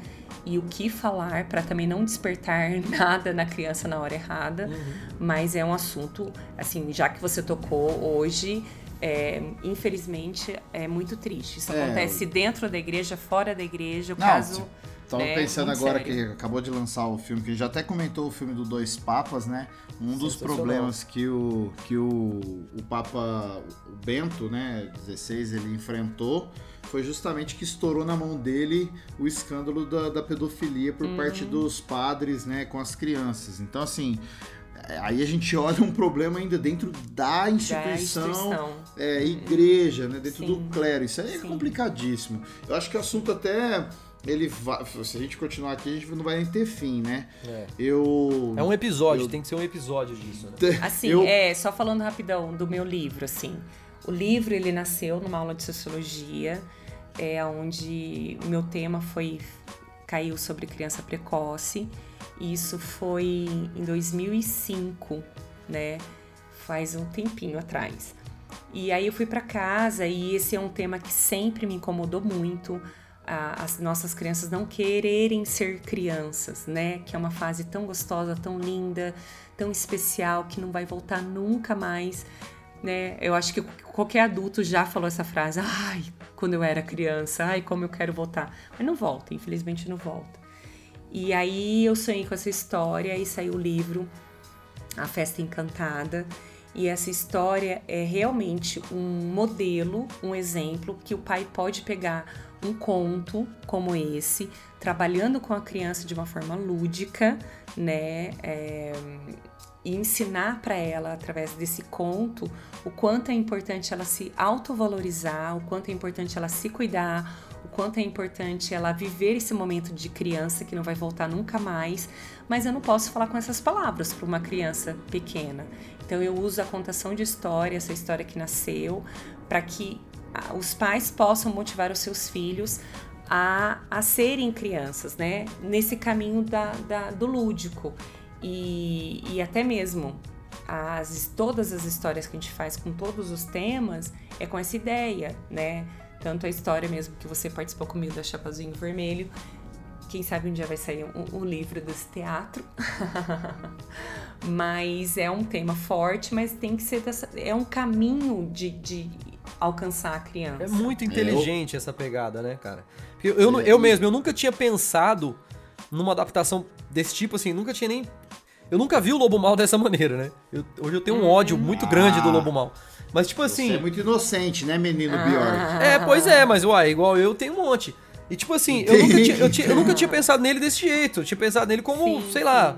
e o que falar para também não despertar [LAUGHS] nada na criança na hora errada. Uhum. Mas é um assunto, assim, já que você tocou hoje, é, infelizmente é muito triste. Isso É, acontece dentro da igreja, fora da igreja. O Não, caso. Tava né, pensando muito agora sério. que acabou de lançar o filme, que a gente já até comentou o filme do Dois Papas, né? Um dos problemas que o, que o, o Papa o Bento, né, 16, ele enfrentou foi justamente que estourou na mão dele o escândalo da, da pedofilia por parte Uhum. dos padres, né, com as crianças. Então, assim, é, aí a gente [LAUGHS] olha um problema ainda dentro da Da instituição, instituição. é, igreja, né, dentro Sim. do clero. Isso aí é Sim. complicadíssimo. Eu acho que o assunto até ele vai, se a gente continuar aqui, a gente não vai nem ter fim, né? é, Eu é um episódio, eu- tem que ser um episódio disso, né? Assim, eu- é, só falando rapidão do meu livro, assim. O livro, ele nasceu numa aula de sociologia, é, onde o meu tema foi, caiu sobre criança precoce. E isso foi em 2005, né? Faz um tempinho atrás. E aí eu fui para casa e esse é um tema que sempre me incomodou muito. As nossas crianças não quererem ser crianças, né? Que é uma fase tão gostosa, tão linda, tão especial que não vai voltar nunca mais, né? Eu acho que qualquer adulto já falou essa frase: "Ai, quando eu era criança, ai, como eu quero voltar". Mas não volta, infelizmente não volta. E aí eu sonhei com essa história e saiu o livro A Festa Encantada. E essa história é realmente um modelo, um exemplo que o pai pode pegar um conto como esse, trabalhando com a criança de uma forma lúdica, né? é, e ensinar para ela através desse conto o quanto é importante ela se autovalorizar, o quanto é importante ela se cuidar, o quanto é importante ela viver esse momento de criança que não vai voltar nunca mais, mas eu não posso falar com essas palavras para uma criança pequena. Então eu uso a contação de história, essa história que nasceu, para que os pais possam motivar os seus filhos a, a serem crianças, né? Nesse caminho da, da- do lúdico. E, e até mesmo as, todas as histórias que a gente faz com todos os temas é com essa ideia, né? Tanto a história mesmo que você participou comigo da Chapazinho Vermelho. Quem sabe um dia vai sair um, um livro desse teatro. [LAUGHS] mas é um tema forte, mas tem que ser dessa, é um caminho de, de alcançar a criança. É muito inteligente essa pegada, né, cara? Porque eu, eu, eu mesmo, eu nunca tinha pensado numa adaptação desse tipo, assim, nunca tinha nem. Eu nunca vi o Lobo Mal [LAUGHS] dessa maneira, né? Eu- hoje eu tenho um ódio muito grande do Ah. Lobo Mal. Mas, tipo Você assim. é muito inocente, né, menino Ah. Bjork? É, pois é, mas uai, igual eu tem um monte. E tipo assim, eu nunca, [LAUGHS] tinha, eu, tinha- eu nunca tinha pensado nele desse jeito. Eu tinha pensado nele como, Sim, sei lá,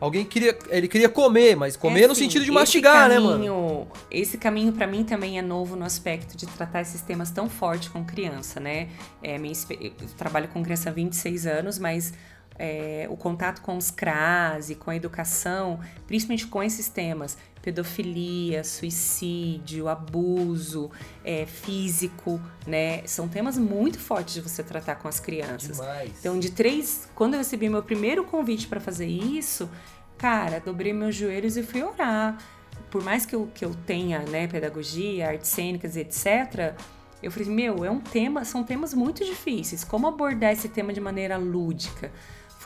alguém queria. Ele queria comer, mas comer É no assim, sentido de mastigar, né, mano? caminho- Esse caminho pra mim também é novo no aspecto de tratar esses temas tão forte com criança, né? É, minha eu trabalho com criança há 26 anos, mas é, o contato com os CRAS e com a educação, principalmente com esses temas, pedofilia, suicídio, abuso é, físico, né? São temas muito fortes de você tratar com as crianças. Demais. Então, de três, quando eu recebi meu primeiro convite para fazer isso, cara, dobrei meus joelhos e fui orar. Por mais que eu, que eu tenha, né, pedagogia, artes cênicas, etc., eu falei, meu, é um tema, são temas muito difíceis. Como abordar esse tema de maneira lúdica?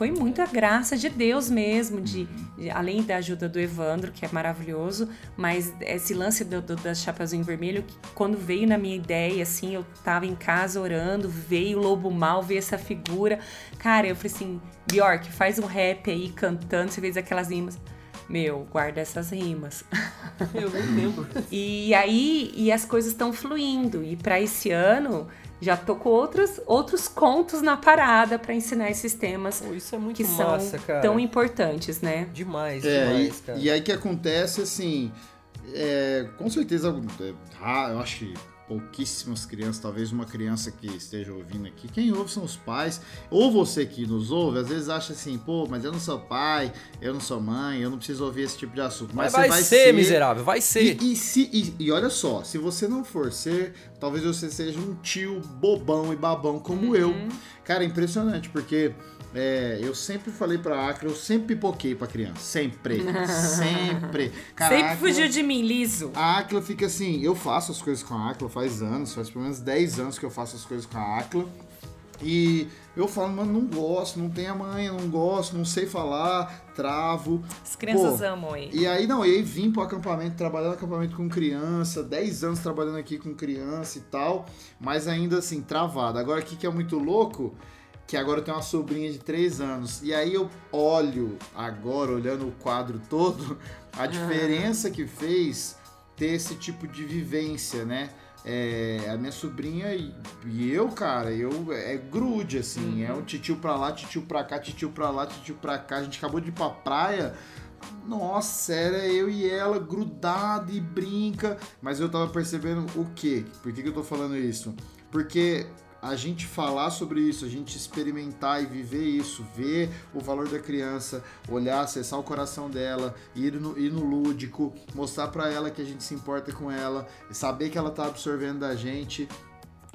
Foi muita graça de Deus mesmo, de, de- além da ajuda do Evandro, que é maravilhoso, mas esse lance do, do, da Chapeuzinho Vermelho, que quando veio na minha ideia, assim, eu tava em casa orando, veio o Lobo Mal, veio essa figura. Cara, eu falei assim, Bjork, faz um rap aí cantando, você fez aquelas rimas. Meu, guarda essas rimas. Eu nem lembro. [LAUGHS] E aí, e as coisas estão fluindo. E para esse ano, já tô com outros, outros contos na parada para ensinar esses temas Pô, isso é muito que massa, são cara. tão importantes, né? Demais, É, demais, e, cara. e aí que acontece, assim, é, com certeza, é, eu acho que pouquíssimas crianças, talvez uma criança que esteja ouvindo aqui, quem ouve são os pais, ou você que nos ouve, às vezes acha assim, pô, mas eu não sou pai, eu não sou mãe, eu não preciso ouvir esse tipo de assunto. Mas Mas, vai, vai ser, miserável, vai ser. E, e se- e- e olha só, se você não for ser, talvez você seja um tio bobão e babão como eu. Cara, é impressionante, porque é, eu sempre falei pra Acra, eu sempre pipoquei pra criança. Sempre. [LAUGHS] sempre. Cara, Sempre Acla- fugiu de mim, liso. A Acla fica assim, eu faço as coisas com a Acla faz anos, faz pelo menos 10 anos que eu faço as coisas com a Acla. E eu falo, mano, não gosto, não tenho a não gosto, não sei falar, travo. As crianças Pô, amam ele. E aí, não, e aí vim pro acampamento, trabalhando no acampamento com criança, 10 anos trabalhando aqui com criança e tal, mas ainda assim, travado. Agora, o que, que é muito louco? Que agora eu tenho uma sobrinha de 3 anos. E aí eu olho agora, olhando o quadro todo, [LAUGHS] a diferença que fez ter esse tipo de vivência, né? É, a minha sobrinha e, e eu, cara, eu é grude, assim, é um titio pra lá, titio pra cá, titio pra lá, titio pra cá. A gente acabou de ir pra praia, nossa, era eu e ela grudado e brinca. Mas eu tava percebendo o quê? Por que, que eu tô falando isso? Porque a gente falar sobre isso, a gente experimentar e viver isso, ver o valor da criança, olhar, acessar o coração dela, ir no, ir no lúdico, mostrar pra ela que a gente se importa com ela, saber que ela tá absorvendo da gente.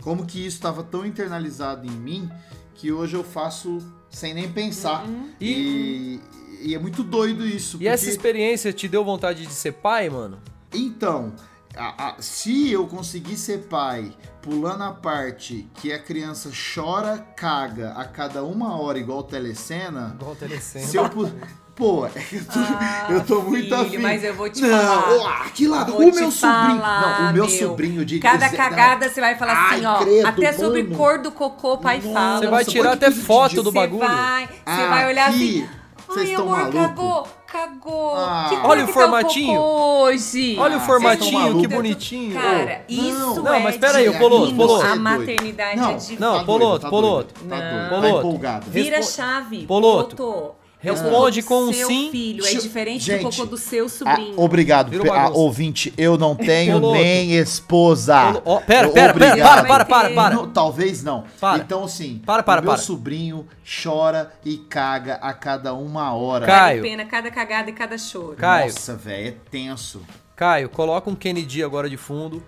Como que isso estava tão internalizado em mim que hoje eu faço sem nem pensar. E, e é muito doido isso. E essa porque- experiência te deu vontade de ser pai, mano? então, a- a- se eu conseguir ser pai, pulando a parte que a criança chora, caga a cada uma hora, igual telecena, Igual telecena. se eu pu- Pô, [LAUGHS] é que eu tô, eu tô muito Ah, filho, afim. mas eu vou te não, falar. aqui lá, Vou o meu sobrinho. falar, não, o meu, meu. sobrinho de Cada cagada você vai falar assim, Ai, ó. credo, até sobre mano. cor do cocô, pai Nossa, fala. Você vai tirar até foto do Você bagulho. vai, você Ah, vai olhar aqui, assim. Ai, amor, maluco? cagou, cagou. Ah. Olha o que tá formatinho. hoje. Olha o formatinho, que bonitinho. Cara, Ô, isso não. Não, é mas pera aí, divino. o Poloto, Poloto. A doido. maternidade Não, é divina. Não, tá Poloto, tá Poloto. Tá Não. Poloto. tá. Vira chave. Poloto. Responde É o com um sim. filho. É diferente Gente, do cocô do seu Ah, sobrinho. obrigado, Virou pe- ah, bagunça. ouvinte. Eu não tenho nem esposa. Ó, pera, pera, pera, Obrigado. para, para, para, para. Não, talvez não. Para. Então, assim, Para, para, o meu para. sobrinho chora e caga a cada uma hora. Vale Caio. a pena cada cagada e cada choro. Caio. Nossa, velho, é tenso. Caio, coloca um Kennedy agora de fundo.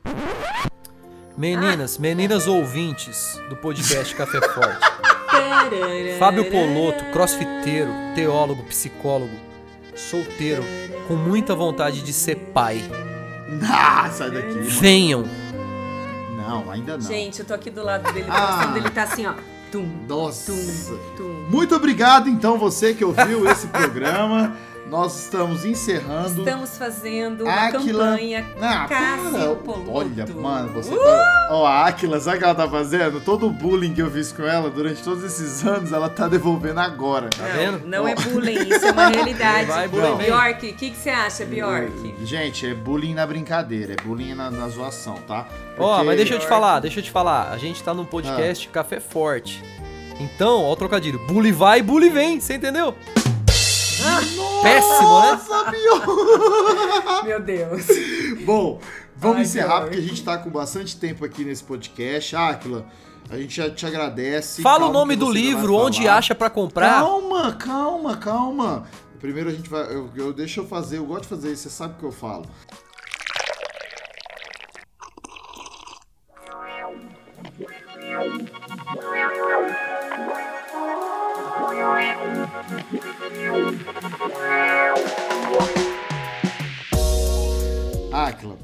Meninas, meninas ouvintes do podcast Café Forte. [LAUGHS] Fábio Poloto, crossfiteiro, teólogo, psicólogo, solteiro, com muita vontade de ser pai. Ah, sai daqui. Venham. Não, ainda não. Gente, eu tô aqui do lado dele, Ah. ele tá assim, ó. Tum, Nossa. tum, tum. Muito obrigado, então, você que ouviu esse programa. Nós estamos encerrando. Estamos fazendo uma Áquila- campanha Ah, Cássio. Poluto. Olha, mano, você tá. Ó, a Aquila, sabe o que ela tá fazendo? Todo o bullying que eu fiz com ela durante todos esses anos, ela tá devolvendo agora. Tá não, vendo? não é bullying, isso é uma [LAUGHS] realidade. Vai, bullying. Bjork, o que, que você acha, Bjork? Gente, é bullying na brincadeira, é bullying na, na zoação, tá? Ó, Porque- mas deixa eu te falar, deixa eu te falar. A gente tá num podcast Café Forte. Então, ó o trocadilho. Bully vai, bully vem, você entendeu? Péssimo, né? Nossa! [LAUGHS] Meu Deus. Bom, vamos Ai, encerrar Bjork. porque a gente tá com bastante tempo aqui nesse podcast. Aquila, a gente já te agradece. Fala o Calma nome que do livro, onde acha pra comprar. Calma, calma, calma. Primeiro a gente vai. Eu, eu- deixa eu fazer, eu gosto de fazer isso, você sabe o que eu falo. Aquila,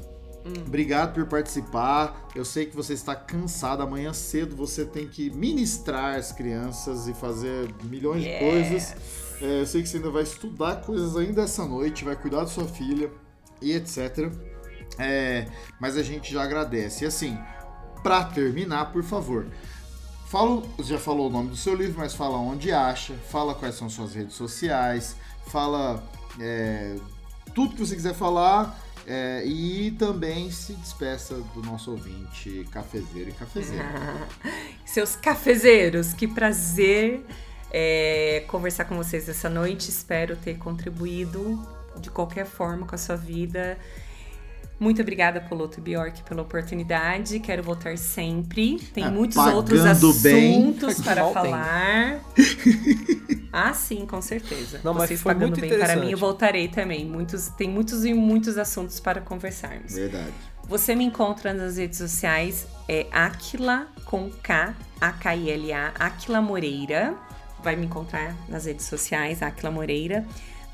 obrigado por participar. Eu sei que você está cansado. Amanhã cedo você tem que ministrar as crianças e fazer milhões de coisas. É, eu sei que você ainda vai estudar coisas ainda essa noite, vai cuidar da sua filha e etc. É, mas a gente já agradece. E assim, pra terminar, por favor, fala, já falou o nome do seu livro, mas fala onde acha, fala quais são suas redes sociais, fala é, tudo que você quiser falar. é, e também se despeça do nosso ouvinte cafezeiro e cafezeira. [LAUGHS] Seus cafezeiros, que prazer é, conversar com vocês essa noite. Espero ter contribuído de qualquer forma com a sua vida. Muito obrigada, Poloto e Bjork, pela oportunidade. Quero voltar sempre. Tem Ah, muitos outros bem. assuntos para Mal tem. falar. [LAUGHS] ah, sim, com certeza. Não, mas Vocês foi pagando muito bem para mim, eu voltarei também. Muitos, tem muitos e muitos assuntos para conversarmos. Verdade. Você me encontra nas redes sociais, é Aquila com K, A-K-I-L-A, Aquila Moreira. Vai me encontrar nas redes sociais, Aquila Moreira.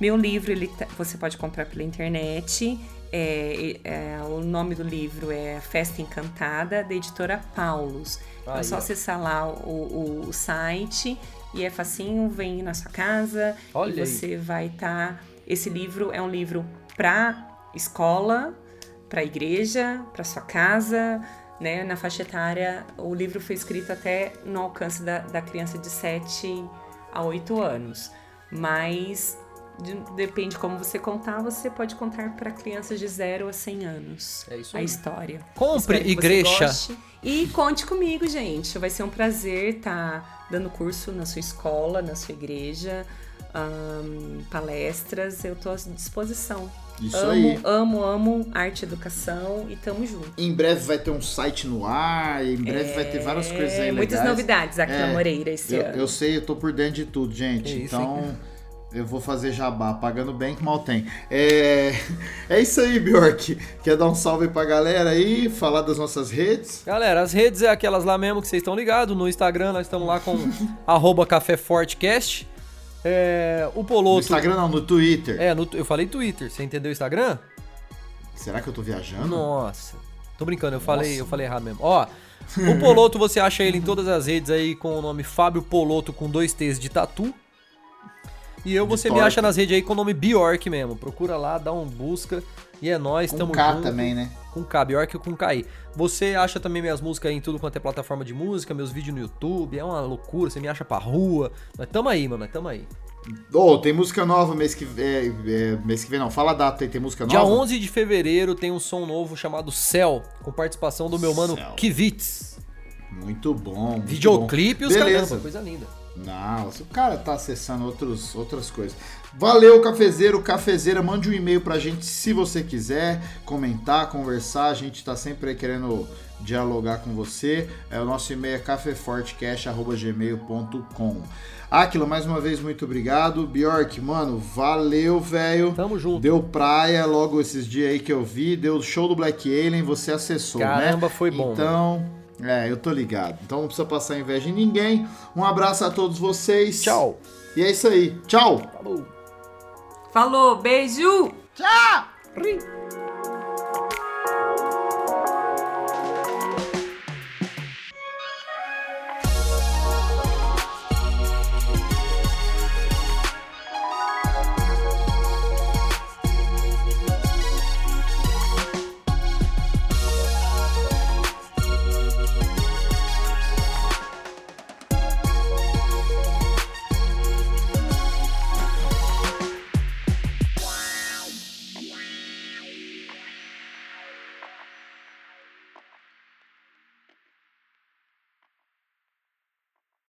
Meu livro, ele tá- você pode comprar pela internet. É, é, o nome do livro é Festa Encantada, da editora Paulus. Aí, é só acessar lá o, o- site e é facinho, vem na sua casa Olha e aí. você vai estar. Esse livro é um livro para escola, para igreja, para sua casa, né? Na faixa etária, o livro foi escrito até no alcance da, da criança de 7 a 8 anos. Mas de- depende como você contar, você pode contar para crianças de 0 a 100 anos. É isso a aí. história. Compre, igreja. E conte comigo, gente. Vai ser um prazer estar dando curso na sua escola, na sua igreja, ahn, palestras. Eu tô à disposição. Isso amo, aí. amo, amo arte e educação e tamo junto. Em breve vai ter um site no ar, em breve vai ter várias coisas aí É, Muitas legais. novidades aqui na É, Moreira esse Eu, ano. eu sei, eu tô por dentro de tudo, gente. É isso, então, [LAUGHS] eu vou fazer jabá, pagando bem que mal tem. É, é isso aí, Bjork. Quer dar um salve pra galera aí, falar das nossas redes? Galera, as redes é aquelas lá mesmo que vocês estão ligados. No Instagram nós estamos lá com [LAUGHS] arroba Café Fortecast. É, o No Poloto. Instagram não, no Twitter. É, no- eu falei Twitter. Você entendeu o Instagram? Será que eu tô viajando? Nossa. Tô brincando, eu falei, Nossa. eu falei errado mesmo. Ó, o Poloto você acha ele em todas as redes aí com o nome Fábio Poloto com dois T's de tatu. E eu você me acha nas redes aí com o nome Bjork mesmo. Procura lá, dá um busca. E é nóis, Com tamo K junto. também, né? Com K, Bjork com KI. Você acha também minhas músicas aí em tudo quanto é plataforma de música, meus vídeos no YouTube, é uma loucura, você me acha pra rua. Nós tamo aí, mano, tamo aí. Ô, tem música nova mês que, é, é, mês que vem, não. Fala a data aí, tem música Dia nova? 11 de fevereiro tem um som novo chamado Céu, com participação do meu mano Céu. Kivitz. Muito bom. muito Videoclipe e os Beleza. caramba, coisa linda. Nossa, o cara tá acessando outros, outras coisas. Valeu, cafezeiro, cafezeira. Mande um e-mail pra gente se você quiser comentar, conversar. A gente tá sempre aí querendo dialogar com você. É, o nosso e-mail é cafefortecast.gmail.com Aquila, mais uma vez, muito obrigado. Bjork, mano, valeu, velho. Tamo junto. Deu praia logo esses dias aí que eu vi. Deu show do Black Alien, você acessou, né? Caramba, foi bom, Então, é, eu tô ligado. Então não precisa passar inveja em ninguém. Um abraço a todos vocês. Tchau. E é isso aí. Tchau. Falou. Falou, beijo! Tchau.